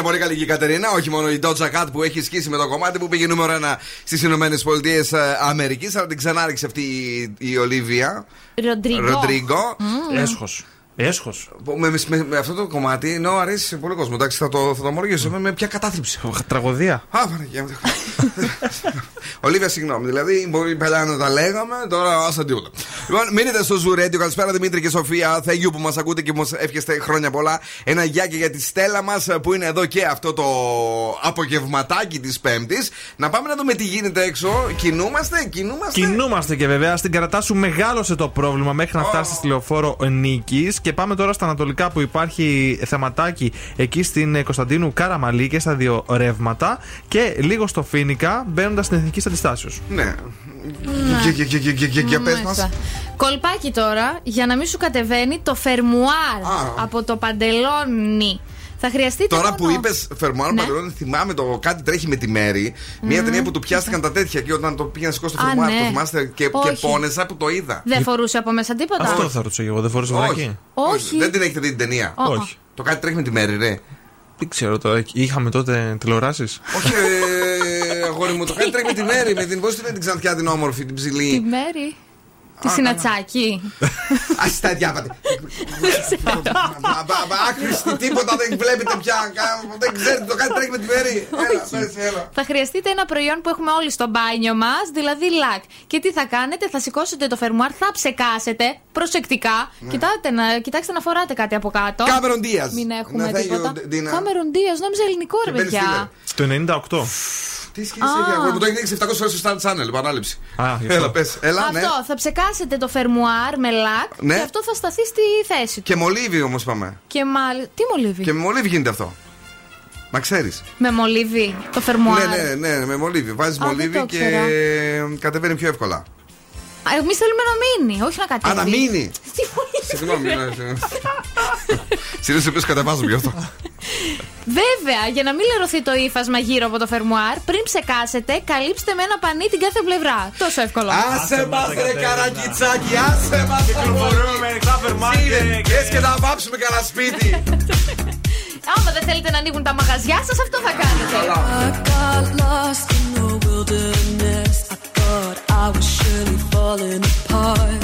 Είναι πολύ καλή και η Κατερίνα, όχι μόνο η Doja Cat που έχει σκίσει με το κομμάτι που πήγε νούμερο 1 στις Ηνωμένες Πολιτείες Αμερικής, αλλά την ξανάριξε αυτή η, η Ολίβια. Ροντρίγκο. Ροντρίγκο. Έσχος. Έσχος. Με, με, με αυτό το κομμάτι, ενώ αρέσει σε πολύ κόσμος. Εντάξει, θα το, θα το ομολογήσω. Με, με ποια κατάθλιψη. Τραγωδία. Α, Παναγία μου. Ολίβια, συγγνώμη. Δηλαδή, μπορεί παλιά να τα λέγαμε, τώρα άσα τίποτα. Λοιπόν, μείνετε στο Ζουρέντιο. Καλησπέρα Δημήτρη και Σοφία. Thank you που μας ακούτε και μας εύχεστε χρόνια πολλά. Ένα γεια και για τη Στέλλα μας που είναι εδώ και αυτό το απογευματάκι της Πέμπτης. Να πάμε να δούμε τι γίνεται έξω. Κινούμαστε, κινούμαστε. Κινούμαστε και βέβαια στην κρατά σου μεγάλωσε το πρόβλημα μέχρι να φτάσει στη λεωφόρο Νίκης. Και πάμε τώρα στα Ανατολικά που υπάρχει θεματάκι εκεί στην ε, Κωνσταντίνου Καραμαλή και στα δύο ρεύματα. Και λίγο στο Φίνικα μπαίνοντας στην Εθνική Αντιστάσεω. Ναι. Για- για- για- για- για- για- Για πες Μάλιστα. μα. Κολπάκι τώρα, για να μην σου κατεβαίνει το φερμουάρ Α. από το παντελόνι. Θα χρειαστείτε Τώρα μόνο... που είπες Φερμουάρ Ναι. Παντελόνι, θυμάμαι το κάτι τρέχει με τη Μέρη. Μια ταινία που του πιάστηκαν τα τέτοια και όταν το πήγαινε να σηκώσει το Α, Φερμουάρ, ναι. το θυμάστε και, και Όχι. πόνεσα που το είδα. Δεν φορούσε από μέσα τίποτα. Αυτό θα ρωτήσω και εγώ, δεν φορούσε Όχι. βρακί; Όχι. Δεν την έχετε δει την ταινία; Ω, ω. Όχι. Το κάτι τρέχει με τη Μέρη, ρε. Δεν ξέρω τώρα, είχαμε τότε τηλεοράσεις; Όχι, ε, αγόρι μου, το κάτι τρέχει με τη Μέρη. Με την πώς την την ξανθιά την όμορφη, την Τη ψηλή. μέρη. Τη συνατσάκι. Α τα διάβατε. Άχρηστη, τίποτα δεν βλέπετε πια. Κα- Δεν ξέρετε, το κάτι τρέχει με τη Μέρη. Έλα, πες, έλα. Θα χρειαστείτε ένα προϊόν που έχουμε όλοι στο μπάνιο μας, δηλαδή λακ. Και τι θα κάνετε, θα σηκώσετε το φερμουάρ, θα ψεκάσετε προσεκτικά. Κοιτάτε να, κοιτάξτε να φοράτε κάτι από κάτω. Cameron Diaz. Μην έχουμε Να, thank you, τίποτα. Dina. Κάμερον Δίας, νόμιζα ελληνικό ρε Και Ben παιδιά. Stiller. Το 98. Τι σχέση έχει αγόρι μου, το έχει δείξει 700 φορέ στο Star Channel, επανάληψη. Α, γι' αυτό. Έλα, πες. Έλα, ναι. Αυτό, θα ψεκάσετε το φερμουάρ με λακ Ναι. και αυτό θα σταθεί στη θέση του. Και μολύβι όμως πάμε. Και μάλ... Τι μολύβι; Και με μολύβι γίνεται αυτό. Μα ξέρεις. Με μολύβι το φερμουάρ. Ναι, ναι, ναι, με μολύβι. Βάζεις Α, δεν μολύβι το και ήξερα. κατεβαίνει πιο εύκολα. Εμείς θέλουμε να μείνει, όχι να κατέβει. Α, να μείνει. Τι μολύβι. Συγγνώμη. ναι, ναι. Συνήθω επίση κατεβάζω γι' αυτό. Βέβαια, για να μην λερωθεί το ύφασμα γύρω από το φερμουάρ, πριν ψεκάσετε, καλύψτε με ένα πανί την κάθε πλευρά. Τόσο εύκολο. Άσε μας, ρε καρακιτσάκι, άσε μας. Κυκλοφορούμε με ανοιχτά φερμάρια. Λες και να βάψουμε κανένα σπίτι. Άμα δεν θέλετε να ανοίγουν τα μαγαζιά σας, αυτό θα κάνετε. I was surely falling apart.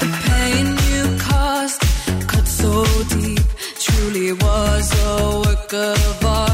The pain you caused cut so deep, truly was a work of art.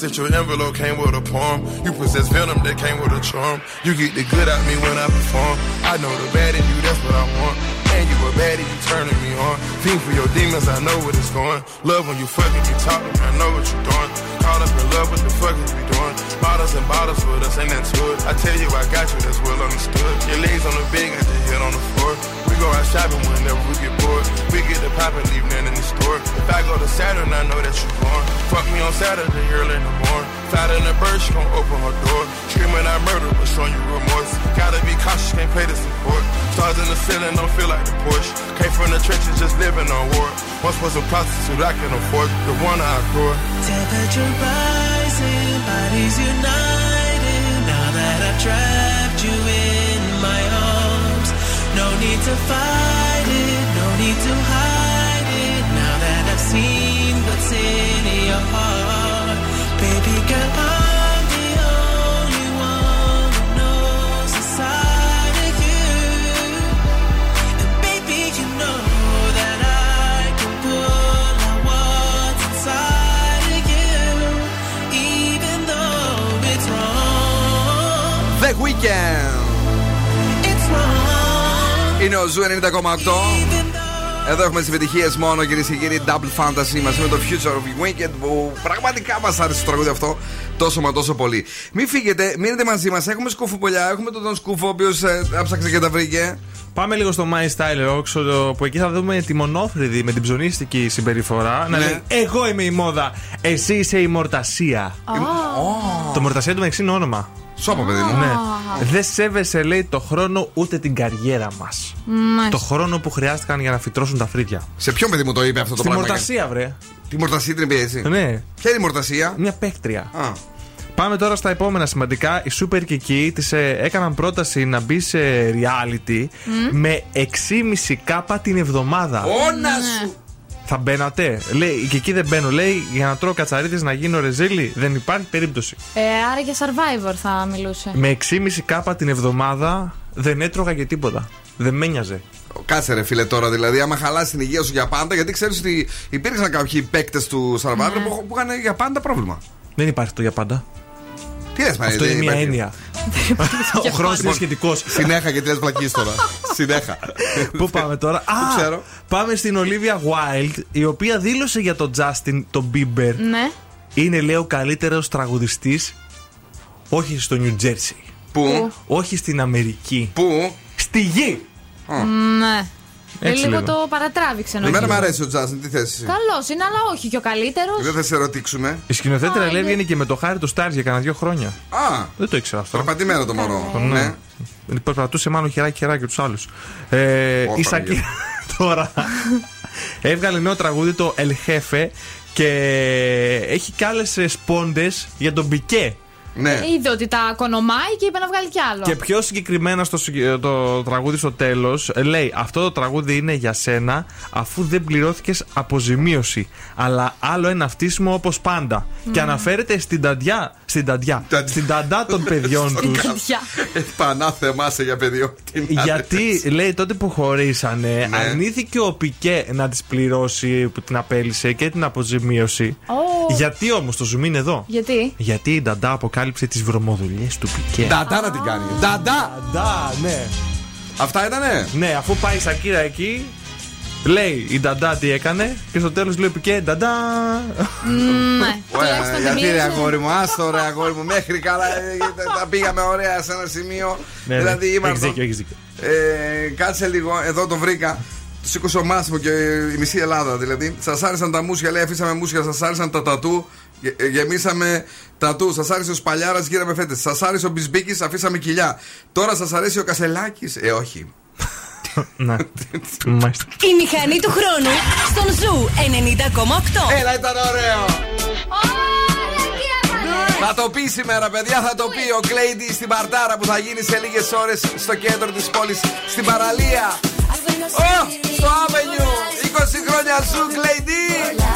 Sent your envelope, came with a poem. You possess venom that came with a charm. You get the good out me when I perform. I know the bad in you, that's what I want. And you a baddie, you turning me on. Fiend for your demons, I know what it's going. Love when you fucking me talking, I know what you're doing. Caught up in love, what the fuck is we doing? Bottles and bottles with us, ain't that it? I tell you, I got you, that's well understood. Your legs on the bed, got your head on the floor. We go out shopping whenever we get bored. We get the pop and leave nothing in. If I go to Saturn, I know that you're born. Fuck me on Saturday, early in the morning. Fat in the bird, she gon' open her door. Screaming I murder, but showing you remorse. Gotta be cautious, can't pay the support. Stars in the ceiling, don't feel like the Porsche. Came from the trenches, just living on war. Once was a prostitute, I can afford the one I adore. Temperature rising, bodies united. Now that I've trapped you in my arms, no need to fight it, no need to hide what's in your heart, baby girl, I'm the only one who knows the side of you. And baby, you know that I can pull out what's inside of you, even though it's wrong. The Weekend. It's wrong. Είναι ο Ζου 90,8. Εδώ έχουμε τις επιτυχίες μόνο κυρίες και κύριοι. Double Fantasy μαζί με το Future of Weekend που πραγματικά μας άρεσε το τραγούδι αυτό τόσο μα τόσο πολύ. Μην φύγετε, μείνετε μαζί μας. Έχουμε σκουφοπολιά, έχουμε τον Τον Σκούφο, ο οποίος άψαξε και τα βρήκε. Πάμε λίγο στο My Style Rocks, που εκεί θα δούμε τη μονόφρυδη με την ψωνίστικη συμπεριφορά. Να Ναι. λέει: Εγώ είμαι η μόδα, εσύ είσαι η μορτασία. Το μορτασία του μεταξύ είναι όνομα. Σώπα, παιδί μου. Ναι. Δεν σέβεσαι, λέει, το χρόνο ούτε την καριέρα μας. Μάλιστα. Το χρόνο που χρειάστηκαν για να φυτρώσουν τα φρύδια. Σε ποιον παιδί μου το είπε αυτό το Στη πράγμα. μορτασία, βρε. Τη μορτασία την είπε έτσι; Ναι. Ποια είναι η μορτασία; Μια παίκτρια. Α. Πάμε τώρα στα επόμενα σημαντικά. Η Super Kiki της έκαναν πρόταση να μπει σε reality με 6,5 κάπα την εβδομάδα. Όνα σου! Θα μπαίνατε. Λέει, και εκεί δεν μπαίνω. Λέει, για να τρώω κατσαρίδε να γίνω ρεζίλι. Δεν υπάρχει περίπτωση. Ε, άρα για survivor θα μιλούσε. Με 6,5 κάπα την εβδομάδα δεν έτρωγα και τίποτα. Δεν με νοιάζε. Κάτσε ρε φίλε τώρα δηλαδή, άμα χαλάσει την υγεία σου για πάντα, γιατί ξέρεις ότι υπήρξαν κάποιοι παίκτες του Survivor Ναι. που, που είχαν για πάντα πρόβλημα. Δεν υπάρχει το για πάντα. Τι λες, Αυτό είναι μια έννοια. Ο χρόνος είναι σχετικός. Συνέχα γιατί λε πλακή τώρα. Συνέχα. Πού πάμε τώρα; Α, ξέρω. Πάμε στην Olivia Wilde, η οποία δήλωσε για τον Justin τον Bieber. Ναι. Είναι, λέει, ο καλύτερος τραγουδιστής. Όχι στο New Jersey. Πού; Όχι στην Αμερική. Πού; Στη γη. Ναι. Έτσι λίγο λίγο. το παρατράβηξε Εμένα νομίζω. μου αρέσει ο Τζάσιν, τι θέση. Καλό είναι, αλλά όχι και ο καλύτερος. Δεν θα σε ρωτήξουμε. Η σκηνοθέτρια λέει βγαίνει και με το χάρι του Stars για κανένα δύο χρόνια. Α, Δεν το ήξερα αυτό. Περπατημένο το μωρό. Ναι. Ναι. Περπατούσε μάλλον χεράκι χεράκι τους άλλους. Ε, η Σακύρα τώρα έβγαλε νέο τραγούδι το El Jefe και έχει και άλλες σπόντες για τον Πικέ. Ναι. Είδε ότι τα κονομάει και είπε να βγάλει κι άλλο. Και πιο συγκεκριμένα στο συγκε- το τραγούδι στο τέλος, λέει: Αυτό το τραγούδι είναι για σένα αφού δεν πληρώθηκες αποζημίωση. Αλλά άλλο ένα φτύσιμο όπως πάντα. Και αναφέρεται στην ταντιά. Στην ταντιά. στην ταντά των παιδιών τους. Πανάθεμά σε για παιδιό. Τι να Γιατί λέει τότε που χωρίσανε, Ναι. αρνήθηκε ο Πικέ να τη πληρώσει που την απέλησε και την αποζημίωση. Ω. Γιατί όμως το zoom είναι εδώ; Γιατί; Γιατί η Νταντά αποκάλυψε τις βρωμοδουλειές του Πικέ. Νταντά να την κάνει. Νταντά! Νταντά, ναι. Αυτά ήτανε; Ναι, αφού πάει η Σακύρα εκεί, λέει η Νταντά τι έκανε και στο τέλος λέει ο Πικέ Νταντά. Ναι. Ωραία, γιατί ρε αγόρι μου, άστο ρε αγόρι μου, μέχρι καλά ε, τα- τα πήγαμε ωραία σε ένα σημείο. Ναι, ναι. δηλαδή Έχεις είμαστε. δίκιο, έχεις δίκιο. Ε, κάτσε λίγο, εδώ το βρήκα. Τους σήκωσε ο Μάσιμο και η μισή Ελλάδα δηλαδή. Σας άρεσαν τα μουσια, λέει, αφήσαμε μουσια, σας άρεσαν τα τατού. γε- ε, Γεμίσαμε τατού. Σας άρεσε ο Σπαλιάρας, γύραμε φέτες. Σας άρεσε ο Μπισμπίκης, αφήσαμε κοιλιά. Τώρα σας αρέσει ο Κασελάκης; Ε, όχι. Ναι. Μάλιστα. Η μηχανή του χρόνου στον Zoo 90,8. Έλα, ήταν ωραίο. Θα το πει σήμερα, παιδιά, θα το πει ο Κλέιντι στην Παρτάρα που θα γίνει σε λίγες ώρες στο κέντρο της πόλης, στην παραλία. Ω, στο Avenue. 20 χρόνια σου, Κλέιντι.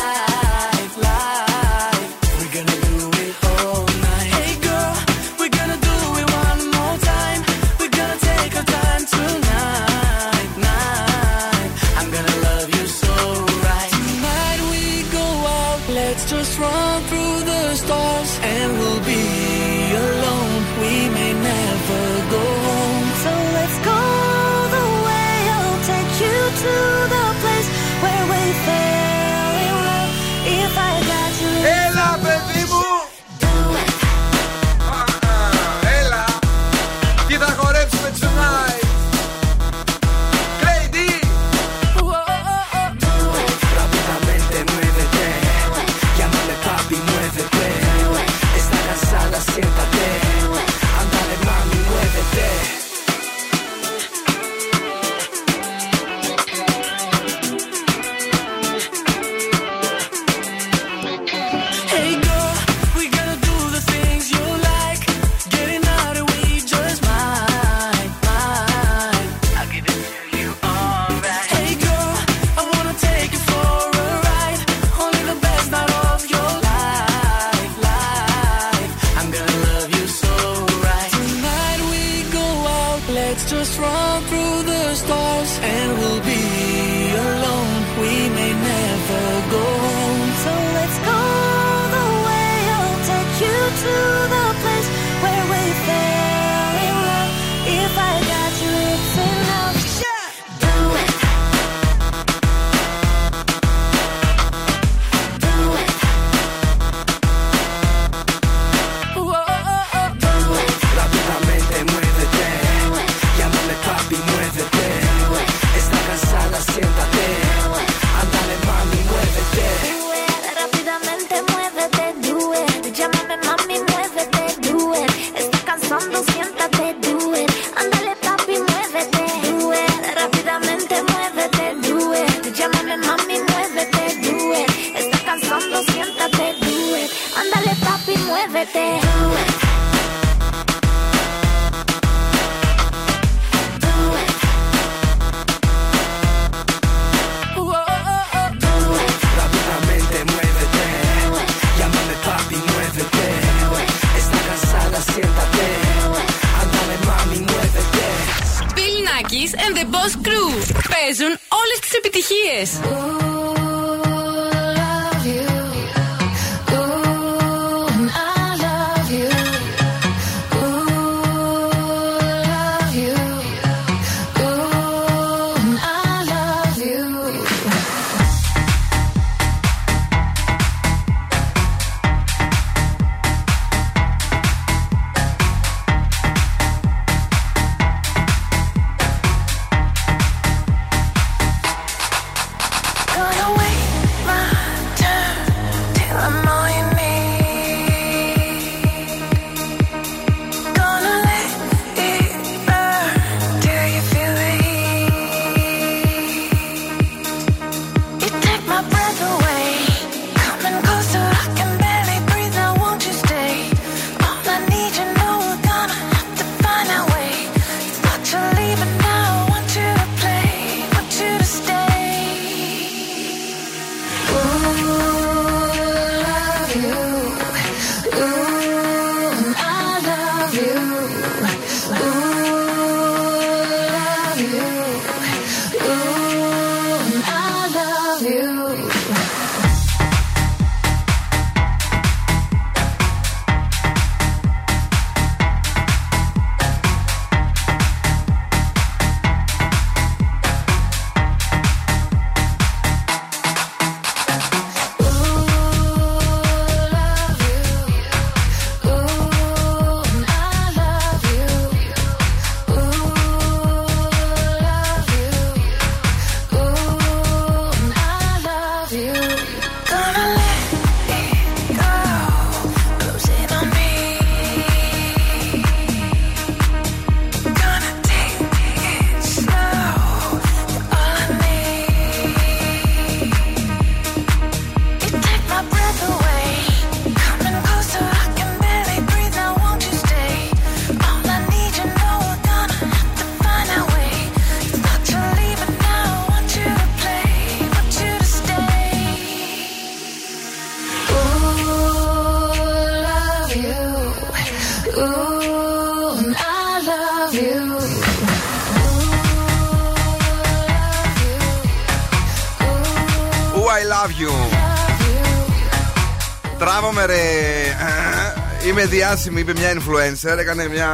Διάσημη, είπε μια influencer. Έκανε μια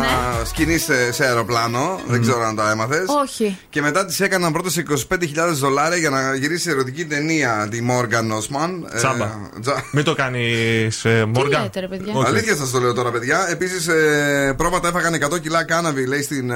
Ναι. σκηνή σε, σε αεροπλάνο. Δεν ξέρω αν τα έμαθες. Όχι. Και μετά της έκαναν πρώτα σε 25.000 δολάρια για να γυρίσει ερωτική ταινία τη Morgan Osman. Ε, Τσάμπα. τζα- Μην το κάνεις Μόργαν. λέτε, ρε παιδιά; Όχι. Αλήθεια σας το λέω τώρα, παιδιά. Επίσης, ε, πρόβατα έφαγαν 100 κιλά κάναβη, λέει, στην ε,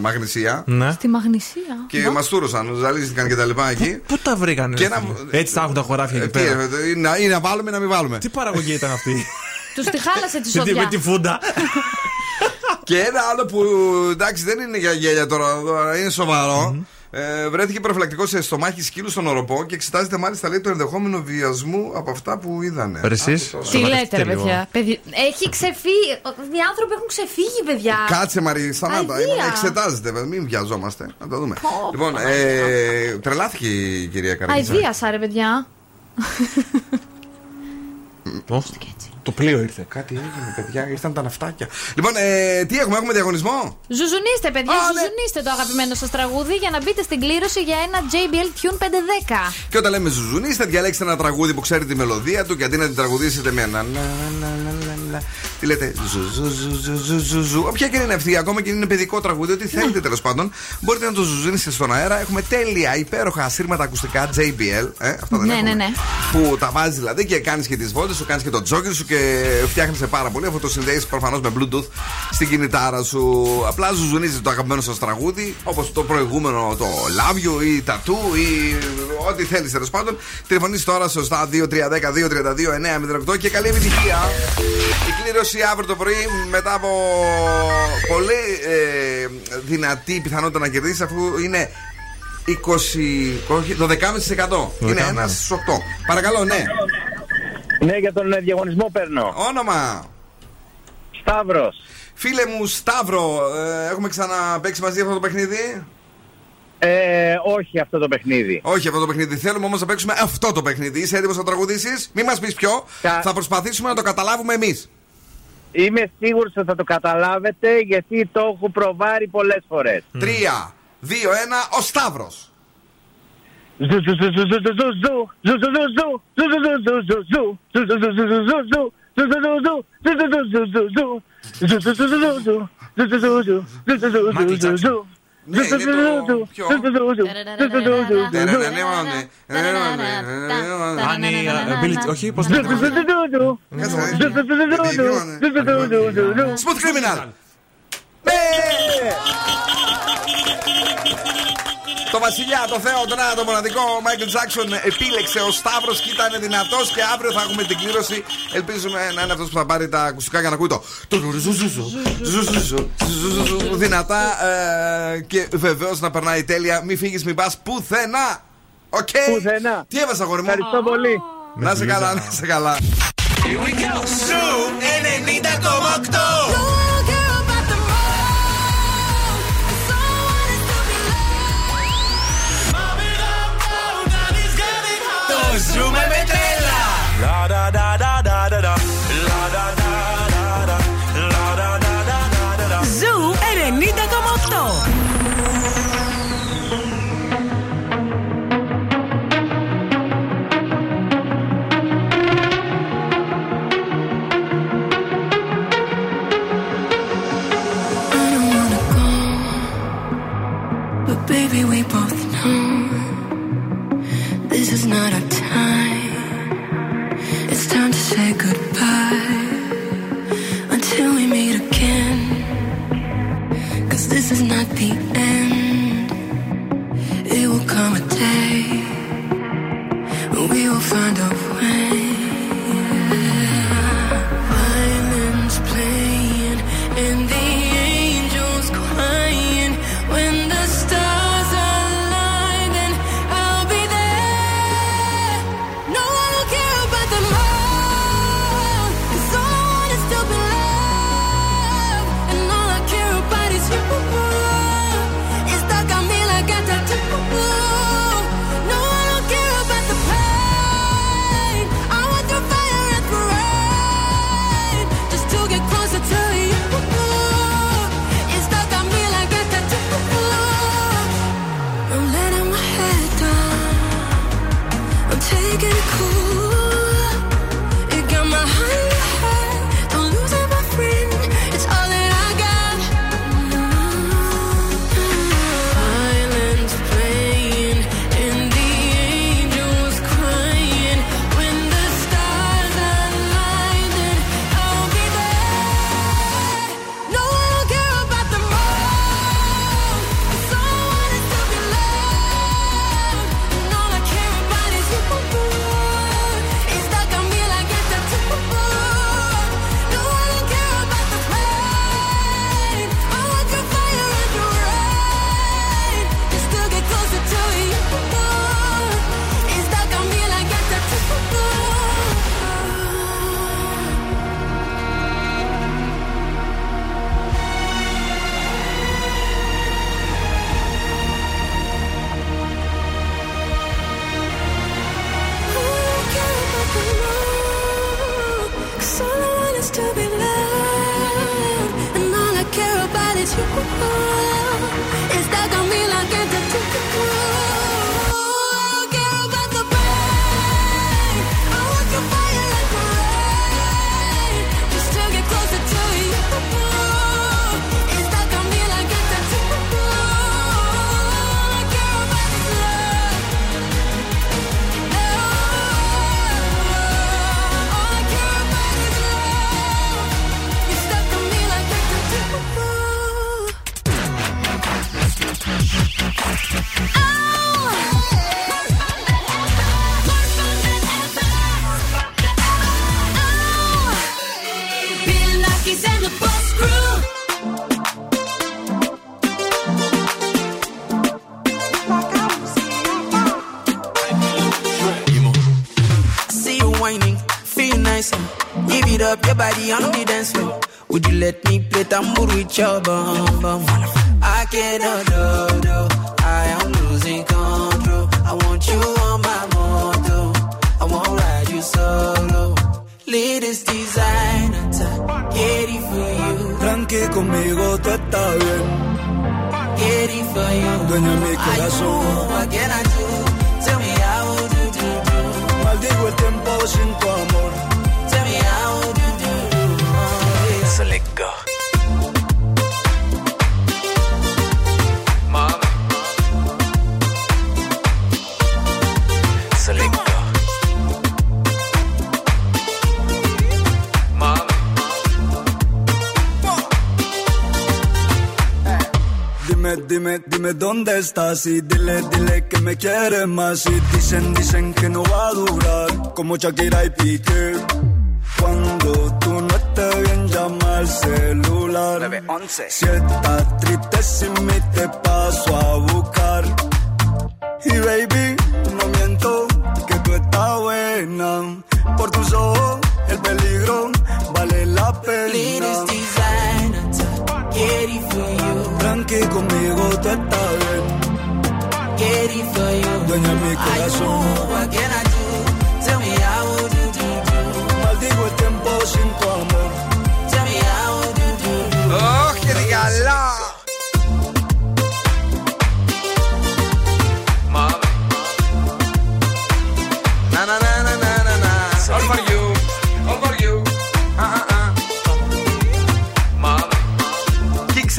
Μαγνησία. Ναι. Στη Μαγνησία. Και μαστούρωσαν, ζαλίστηκαν και τα λοιπά εκεί. Πού τα βρήκανε. Και ένα- Έτσι τα έχουν τα χωράφια Ε, εκεί τι, πέρα. ε, ή να, ή να βάλουμε ή να μην βάλουμε. Τι παραγωγή ήταν αυτή; Τους τη χάλασε τη Τι με σοδιά. τη φούντα. Και ένα άλλο που εντάξει δεν είναι για γέλια τώρα, τώρα είναι σοβαρό. Ε, βρέθηκε προφυλακτικός σε στομάχι σκύλου στον οροπό και εξετάζεται μάλιστα λέει το ενδεχόμενο βιασμού από αυτά που είδανε. Ρε εσείς, Τι λέτε, ρε παιδιά. Παιδί- Έχει ξεφύγει. Οι άνθρωποι έχουν ξεφύγει, παιδιά. Κάτσε Μαρή, σταμάτα. Αηδία. Εξετάζεται, βέβαια, μην βιαζόμαστε. Να το δούμε. Πω, λοιπόν, πω, ε, τρελάθηκε η κυρία Καραγίτσα. Αηδίασα, ρε παιδιά. Το πλοίο ήρθε. Κάτι έγινε, παιδιά, ήρθαν τα ναυτάκια. Λοιπόν, ε, τι έχουμε, έχουμε διαγωνισμό; Ζουζουνίστε, παιδιά, Α, ναι. ζουζουνίστε το αγαπημένο σας τραγούδι για να μπείτε στην κλήρωση για ένα JBL Tune 510. Και όταν λέμε ζουζουνίστε, διαλέξτε ένα τραγούδι που ξέρει τη μελωδία του και αντί να την τραγουδήσετε με ένα. λα, λα, λα, λα, λα, Τι λέτε, ζου, ζου, ζου, ζου, ζου, ζου, ζου. Όποια και είναι αυτή, ακόμα και αν είναι παιδικό τραγούδι, ό,τι θέλετε τέλος πάντων, μπορείτε να το ζουζουνίσετε στον αέρα. Έχουμε τέλεια, υπέροχα ασύρματα ακουστικά JBL. Ε, αυτά δεν Ναι, έχουμε. ναι, ναι. Που τα βάζεις δηλαδή και κάνεις και τις βόλτες σου, κάνεις και το τζόκερ σου και φτιάχνει πάρα πολύ. Αυτό το συνδέεις προφανώς με Bluetooth στην κινητάρα σου. Απλά ζουζουνίζει το αγαπημένο σας τραγούδι, όπως το προηγούμενο, το Love You ή Tattoo ή ό,τι θέλεις τέλος πάντων. Τηλεφωνείς τώρα σωστά 2310-232-908 και καλή επιτυχία. Η κλήρωση αύριο το πρωί μετά από πολύ ε, δυνατή πιθανότητα να κερδίσεις αφού είναι 20, όχι, το 10,5%. Είναι ένας στου 8. Παρακαλώ, ναι. Ναι, για τον ε, διαγωνισμό παίρνω. Όνομα. Σταύρος. Φίλε μου, Σταύρο, ε, έχουμε ξαναπέξει μαζί αυτό το παιχνίδι; Ε, όχι αυτό το παιχνίδι. Όχι αυτό το παιχνίδι. Θέλουμε όμως να παίξουμε αυτό το παιχνίδι. Είσαι έτοιμος να τραγουδήσεις; Μην μας πεις ποιο. Θα προσπαθήσουμε να το καταλάβουμε εμείς. Είμαι σίγουρος ότι θα το καταλάβετε γιατί το έχω προβάρει πολλές φορές. Τρία, δύο, ένα, ο Σταύρος. Ναι, είναι το πιο... Όχι, πώς Criminal! Το βασιλιά, το Θεό, τον ένα, το μοναδικό ο Μάικλ Τζάξον επίλεξε ο Σταύρο και ήταν δυνατό. Και αύριο θα έχουμε την κλήρωση. Ελπίζουμε να είναι αυτό που θα πάρει τα ακουστικά για να ακούει το. Δυνατά ε, και βεβαίω να περνάει τέλεια. Μην φύγει, μην πα πουθενά. Οκ. Πουθενά. Τι έβασα, αγόρι μου. Ευχαριστώ πολύ. Να είσαι καλά, να είσαι καλά. Σου 90,8 da da da. your butt. Estás y dile, dile que me quieres más y dicen, dicen que no va a durar como Shakira y Piqué. Cuando tú no estés bien llama al celular. Si estás triste sin mí te paso a buscar.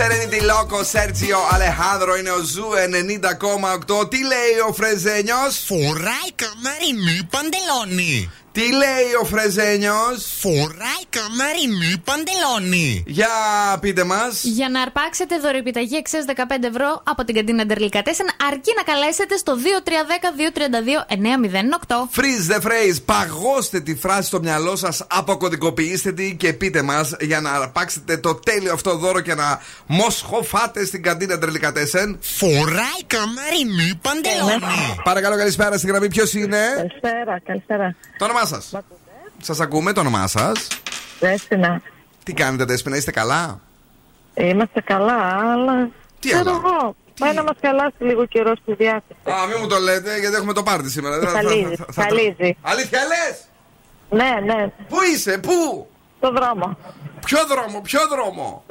Serenity Loco, Sergio Alejandro είναι ο Ζου 90,8. Τι λέει ο Φρεζένιος, Φοράει καμαρινή παντελόνι. Τι λέει ο Φρεζένιος, Φοράει καμαρινή παντελόνι. Για πείτε μας. Για να αρπάξετε δωρεπιταγή εξές 15 ευρώ από την καντίνα Ντερλικατέσεν, αρκεί να καλέσετε στο 2310-232-908. Freeze the phrase. Παγώστε τη φράση στο μυαλό σας, αποκωδικοποιήστε τη και πείτε μας για να αρπάξετε το τέλειο αυτό δώρο και να μοσχοφάτε στην καντίνα Ντερλικατέσεν. Φοράει καμαρινή παντελόνι. Παρακαλώ, καλησπέρα στην γραμμή. Ποιος είναι, Καλησπέρα, καλησπέρα. Το όνομά σας. Σας ακούμε, το όνομά σας. Δέσποινα. Τι κάνετε, Δέσποινα, είστε καλά; Είμαστε καλά, αλλά. Τι ξέρω άλλο; εγώ. Πάει να μας καλάσει λίγο καιρό στη διάθεση. Α, μην μου το λέτε, γιατί έχουμε το πάρτι σήμερα. Δεν θα- θα- Χαλίζει, θα- θα- χαλίζει. Αλήθεια λες! Ναι, ναι. Πού είσαι, πού! Στο δρόμο. Ποιο δρόμο, ποιο δρόμο!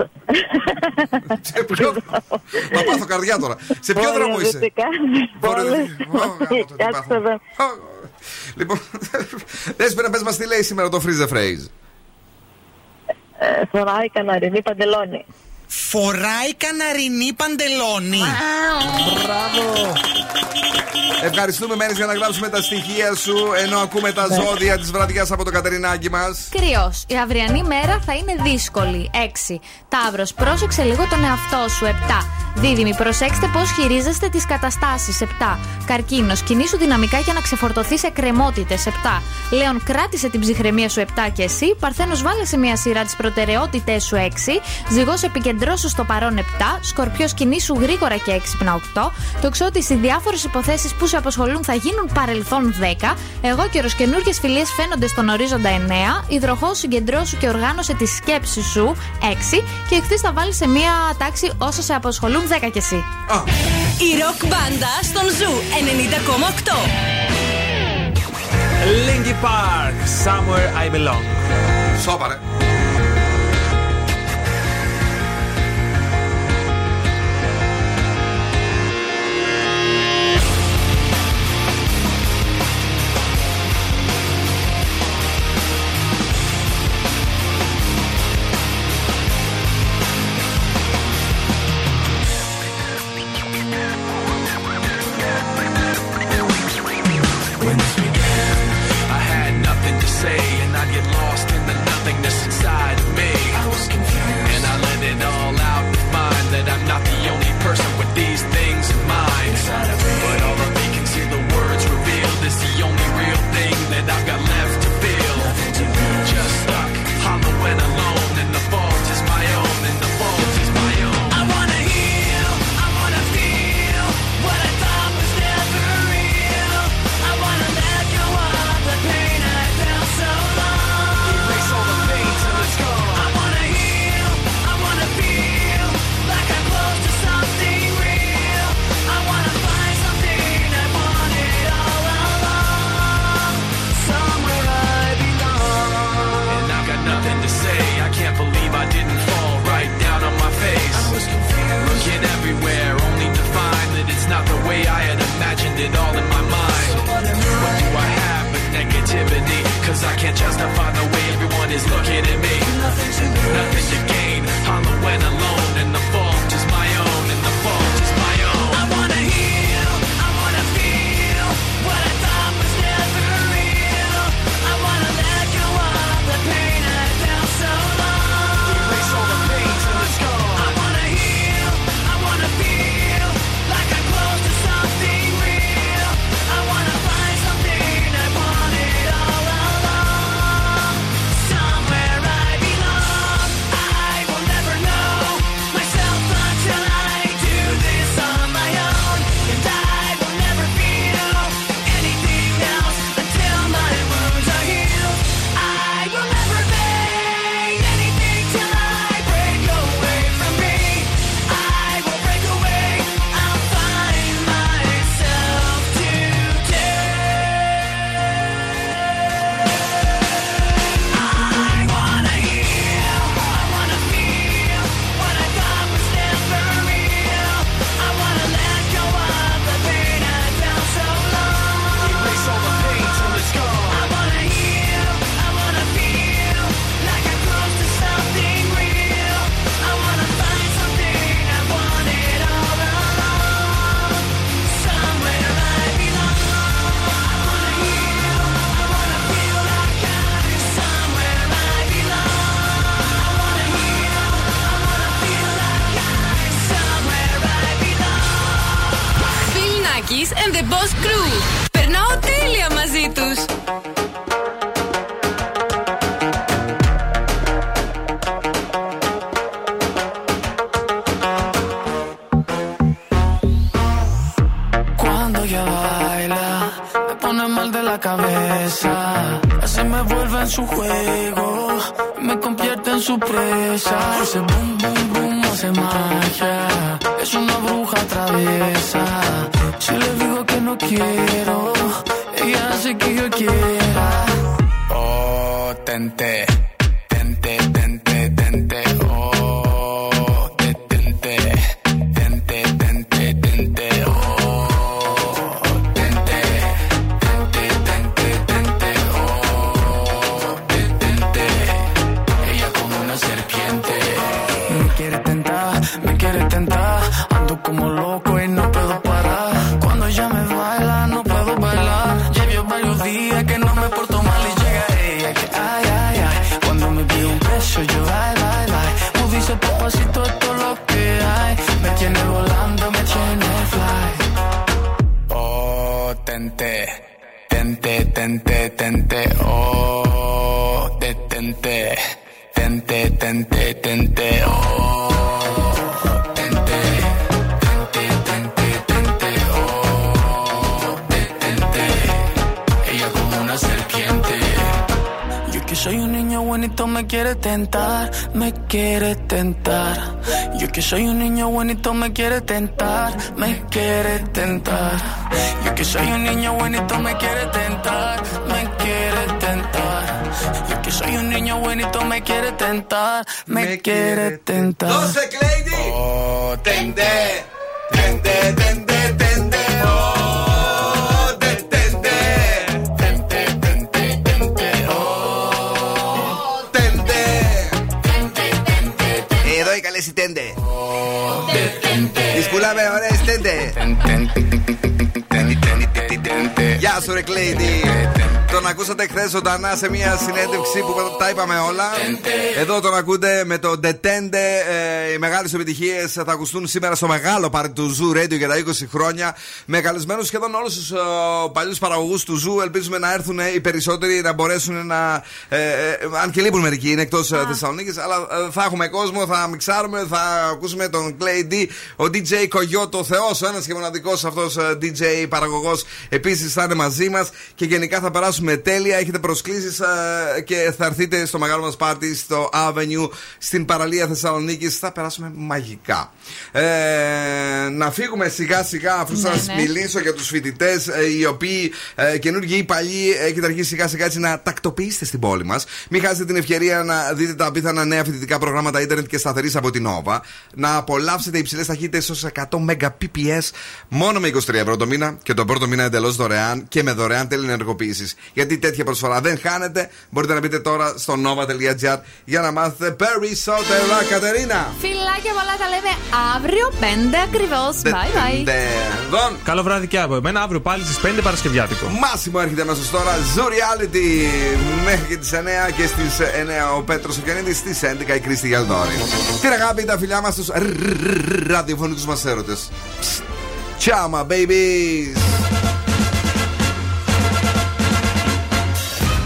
Σε ποιο δρόμο! Θα πάθω καρδιά τώρα. Σε ποιο δρόμο είσαι! Βορειοδυτικά. Βορειοδυτικά. Ω, γάμο το, τι Κάτσε πάθαμε. εδώ. Λοιπόν, Δέσποινα, πες μας τι λέει σήμερα το freeze the phrase. Ε, Φοράει καναρινή παντελόνι. Φοράει καναρινή παντελόνι. Μπράβο! Ευχαριστούμε Μένες για να γράψουμε τα στοιχεία σου ενώ ακούμε τα Ναι. ζώδια της βραδιάς από το Κατερινάκι μας. Κρυός. Η αυριανή μέρα θα είναι δύσκολη. 6. Ταύρος. Πρόσεξε λίγο τον εαυτό σου. 7. Δίδυμη. Προσέξτε πώς χειρίζεστε τις καταστάσεις. 7. Καρκίνος. Κινήσου δυναμικά για να ξεφορτωθείς σε κρεμότητες. 7. Λέων. Κράτησε την ψυχραιμία σου. 7 και εσύ. Παρθένος. Βάλε σε μια σειρά τις προτεραιότητές σου. 6. Ζυγός. Επικεντρώσου στο παρόν. 7. Σκορπιός. Κινήσου γρήγορα και έξυπνα. 8. Το ξότι οι διάφορες υποθέσεις που σε απασχολούν θα γίνουν παρελθόν 10. Εγώ καιρο καινούργιες φιλίες φαίνονται στον ορίζοντα 9. Υδροχό συγκεντρώσου και οργάνωσε τη σκέψη σου 6. Και εχθές θα βάλεις σε μία τάξη όσα σε απασχολούν 10 κι εσύ. Η ροκ μπάντα στον Zoo 90,8. Linkin Park, Somewhere I Belong. Σόπαρε. Me quiere tentar. Yo que soy un niño bonito me quiere tentar, me quiere tentar. Yo que soy un niño bonito me quiere tentar, me quiere tentar. Yo que soy un niño bonito me quiere tentar, me quiere tentar. Oh, tente, tente, tente, Εδώ η καλή η Γεια σου ρε Κλέιντι Τον ακούσατε χθες ζωντανά σε μια συνέντευξη που τα είπαμε όλα. Εδώ τον ακούτε με το Detente ε, Οι μεγάλες επιτυχίες θα ακουστούν σήμερα στο μεγάλο πάρτι του Zoo Radio για τα 20 χρόνια. Με καλεσμένους σχεδόν όλους τους ε, παλιούς παραγωγούς του Zoo. Ελπίζουμε να έρθουν οι περισσότεροι να μπορέσουν να ε, ε, Αν και λείπουν μερικοί είναι εκτός ε, Θεσσαλονίκης Αλλά ε, θα έχουμε κόσμο, θα μιξάρουμε Θα ακούσουμε τον Clay D Ο DJ Κογιώτο ο Θεός Ο ένας και μοναδικός αυτός ε, DJ παραγωγός. Επίσης θα είναι μαζί μας Και γενικά θα περάσουμε τέλεια. Έχετε προσκλήσεις ε, και θα έρθετε στο μεγάλο μας πάρτι Στο Avenue Στην παραλία Θεσσαλονίκης. Θα περάσουμε μαγικά. Ε, Να φύγουμε σιγά σιγά Αφού Ναι, σας ναι. μιλήσω για τους φοιτητές ε, Οι οποίοι ε, καινούργιοι ή παλιοί Έχετε αρχίσει σιγά σιγά έτσι να τακτοποιήσετε στην πόλη μας. Μην χάσετε την ευκαιρία να δείτε τα απίθανα νέα φοιτητικά προγράμματα ίντερνετ και σταθερής από την Nova. Να απολαύσετε υψηλές ταχύτητες ως 100 Mbps μόνο με 23 ευρώ το μήνα και το πρώτο μήνα εντελώς δωρεάν και με δωρεάν τελενεργοποίηση. Γιατί τέτοια προσφορά δεν χάνετε. Μπορείτε να μπείτε τώρα στο nova.gr για να μάθετε περισσότερα, Κατερίνα. Φιλάκια πολλά τα λέμε αύριο 5 ακριβώς. Bye bye. Δον. Καλό βράδυ και από εμένα. Αύριο πάλι στις 5 Παρασκευιάτικο. Μάσιμο έρχεται αμέσως τώρα. Zoo Reality μέχρι και τις 9 και στις 9 ο Πέτρος Οκιανίδη. Στις 11 η Κρίστη Γιαλδόρη. Την αγάπη, τα φιλιά μας στου ραδιοφωνικούς μας έρωτες. Ciao, my babies.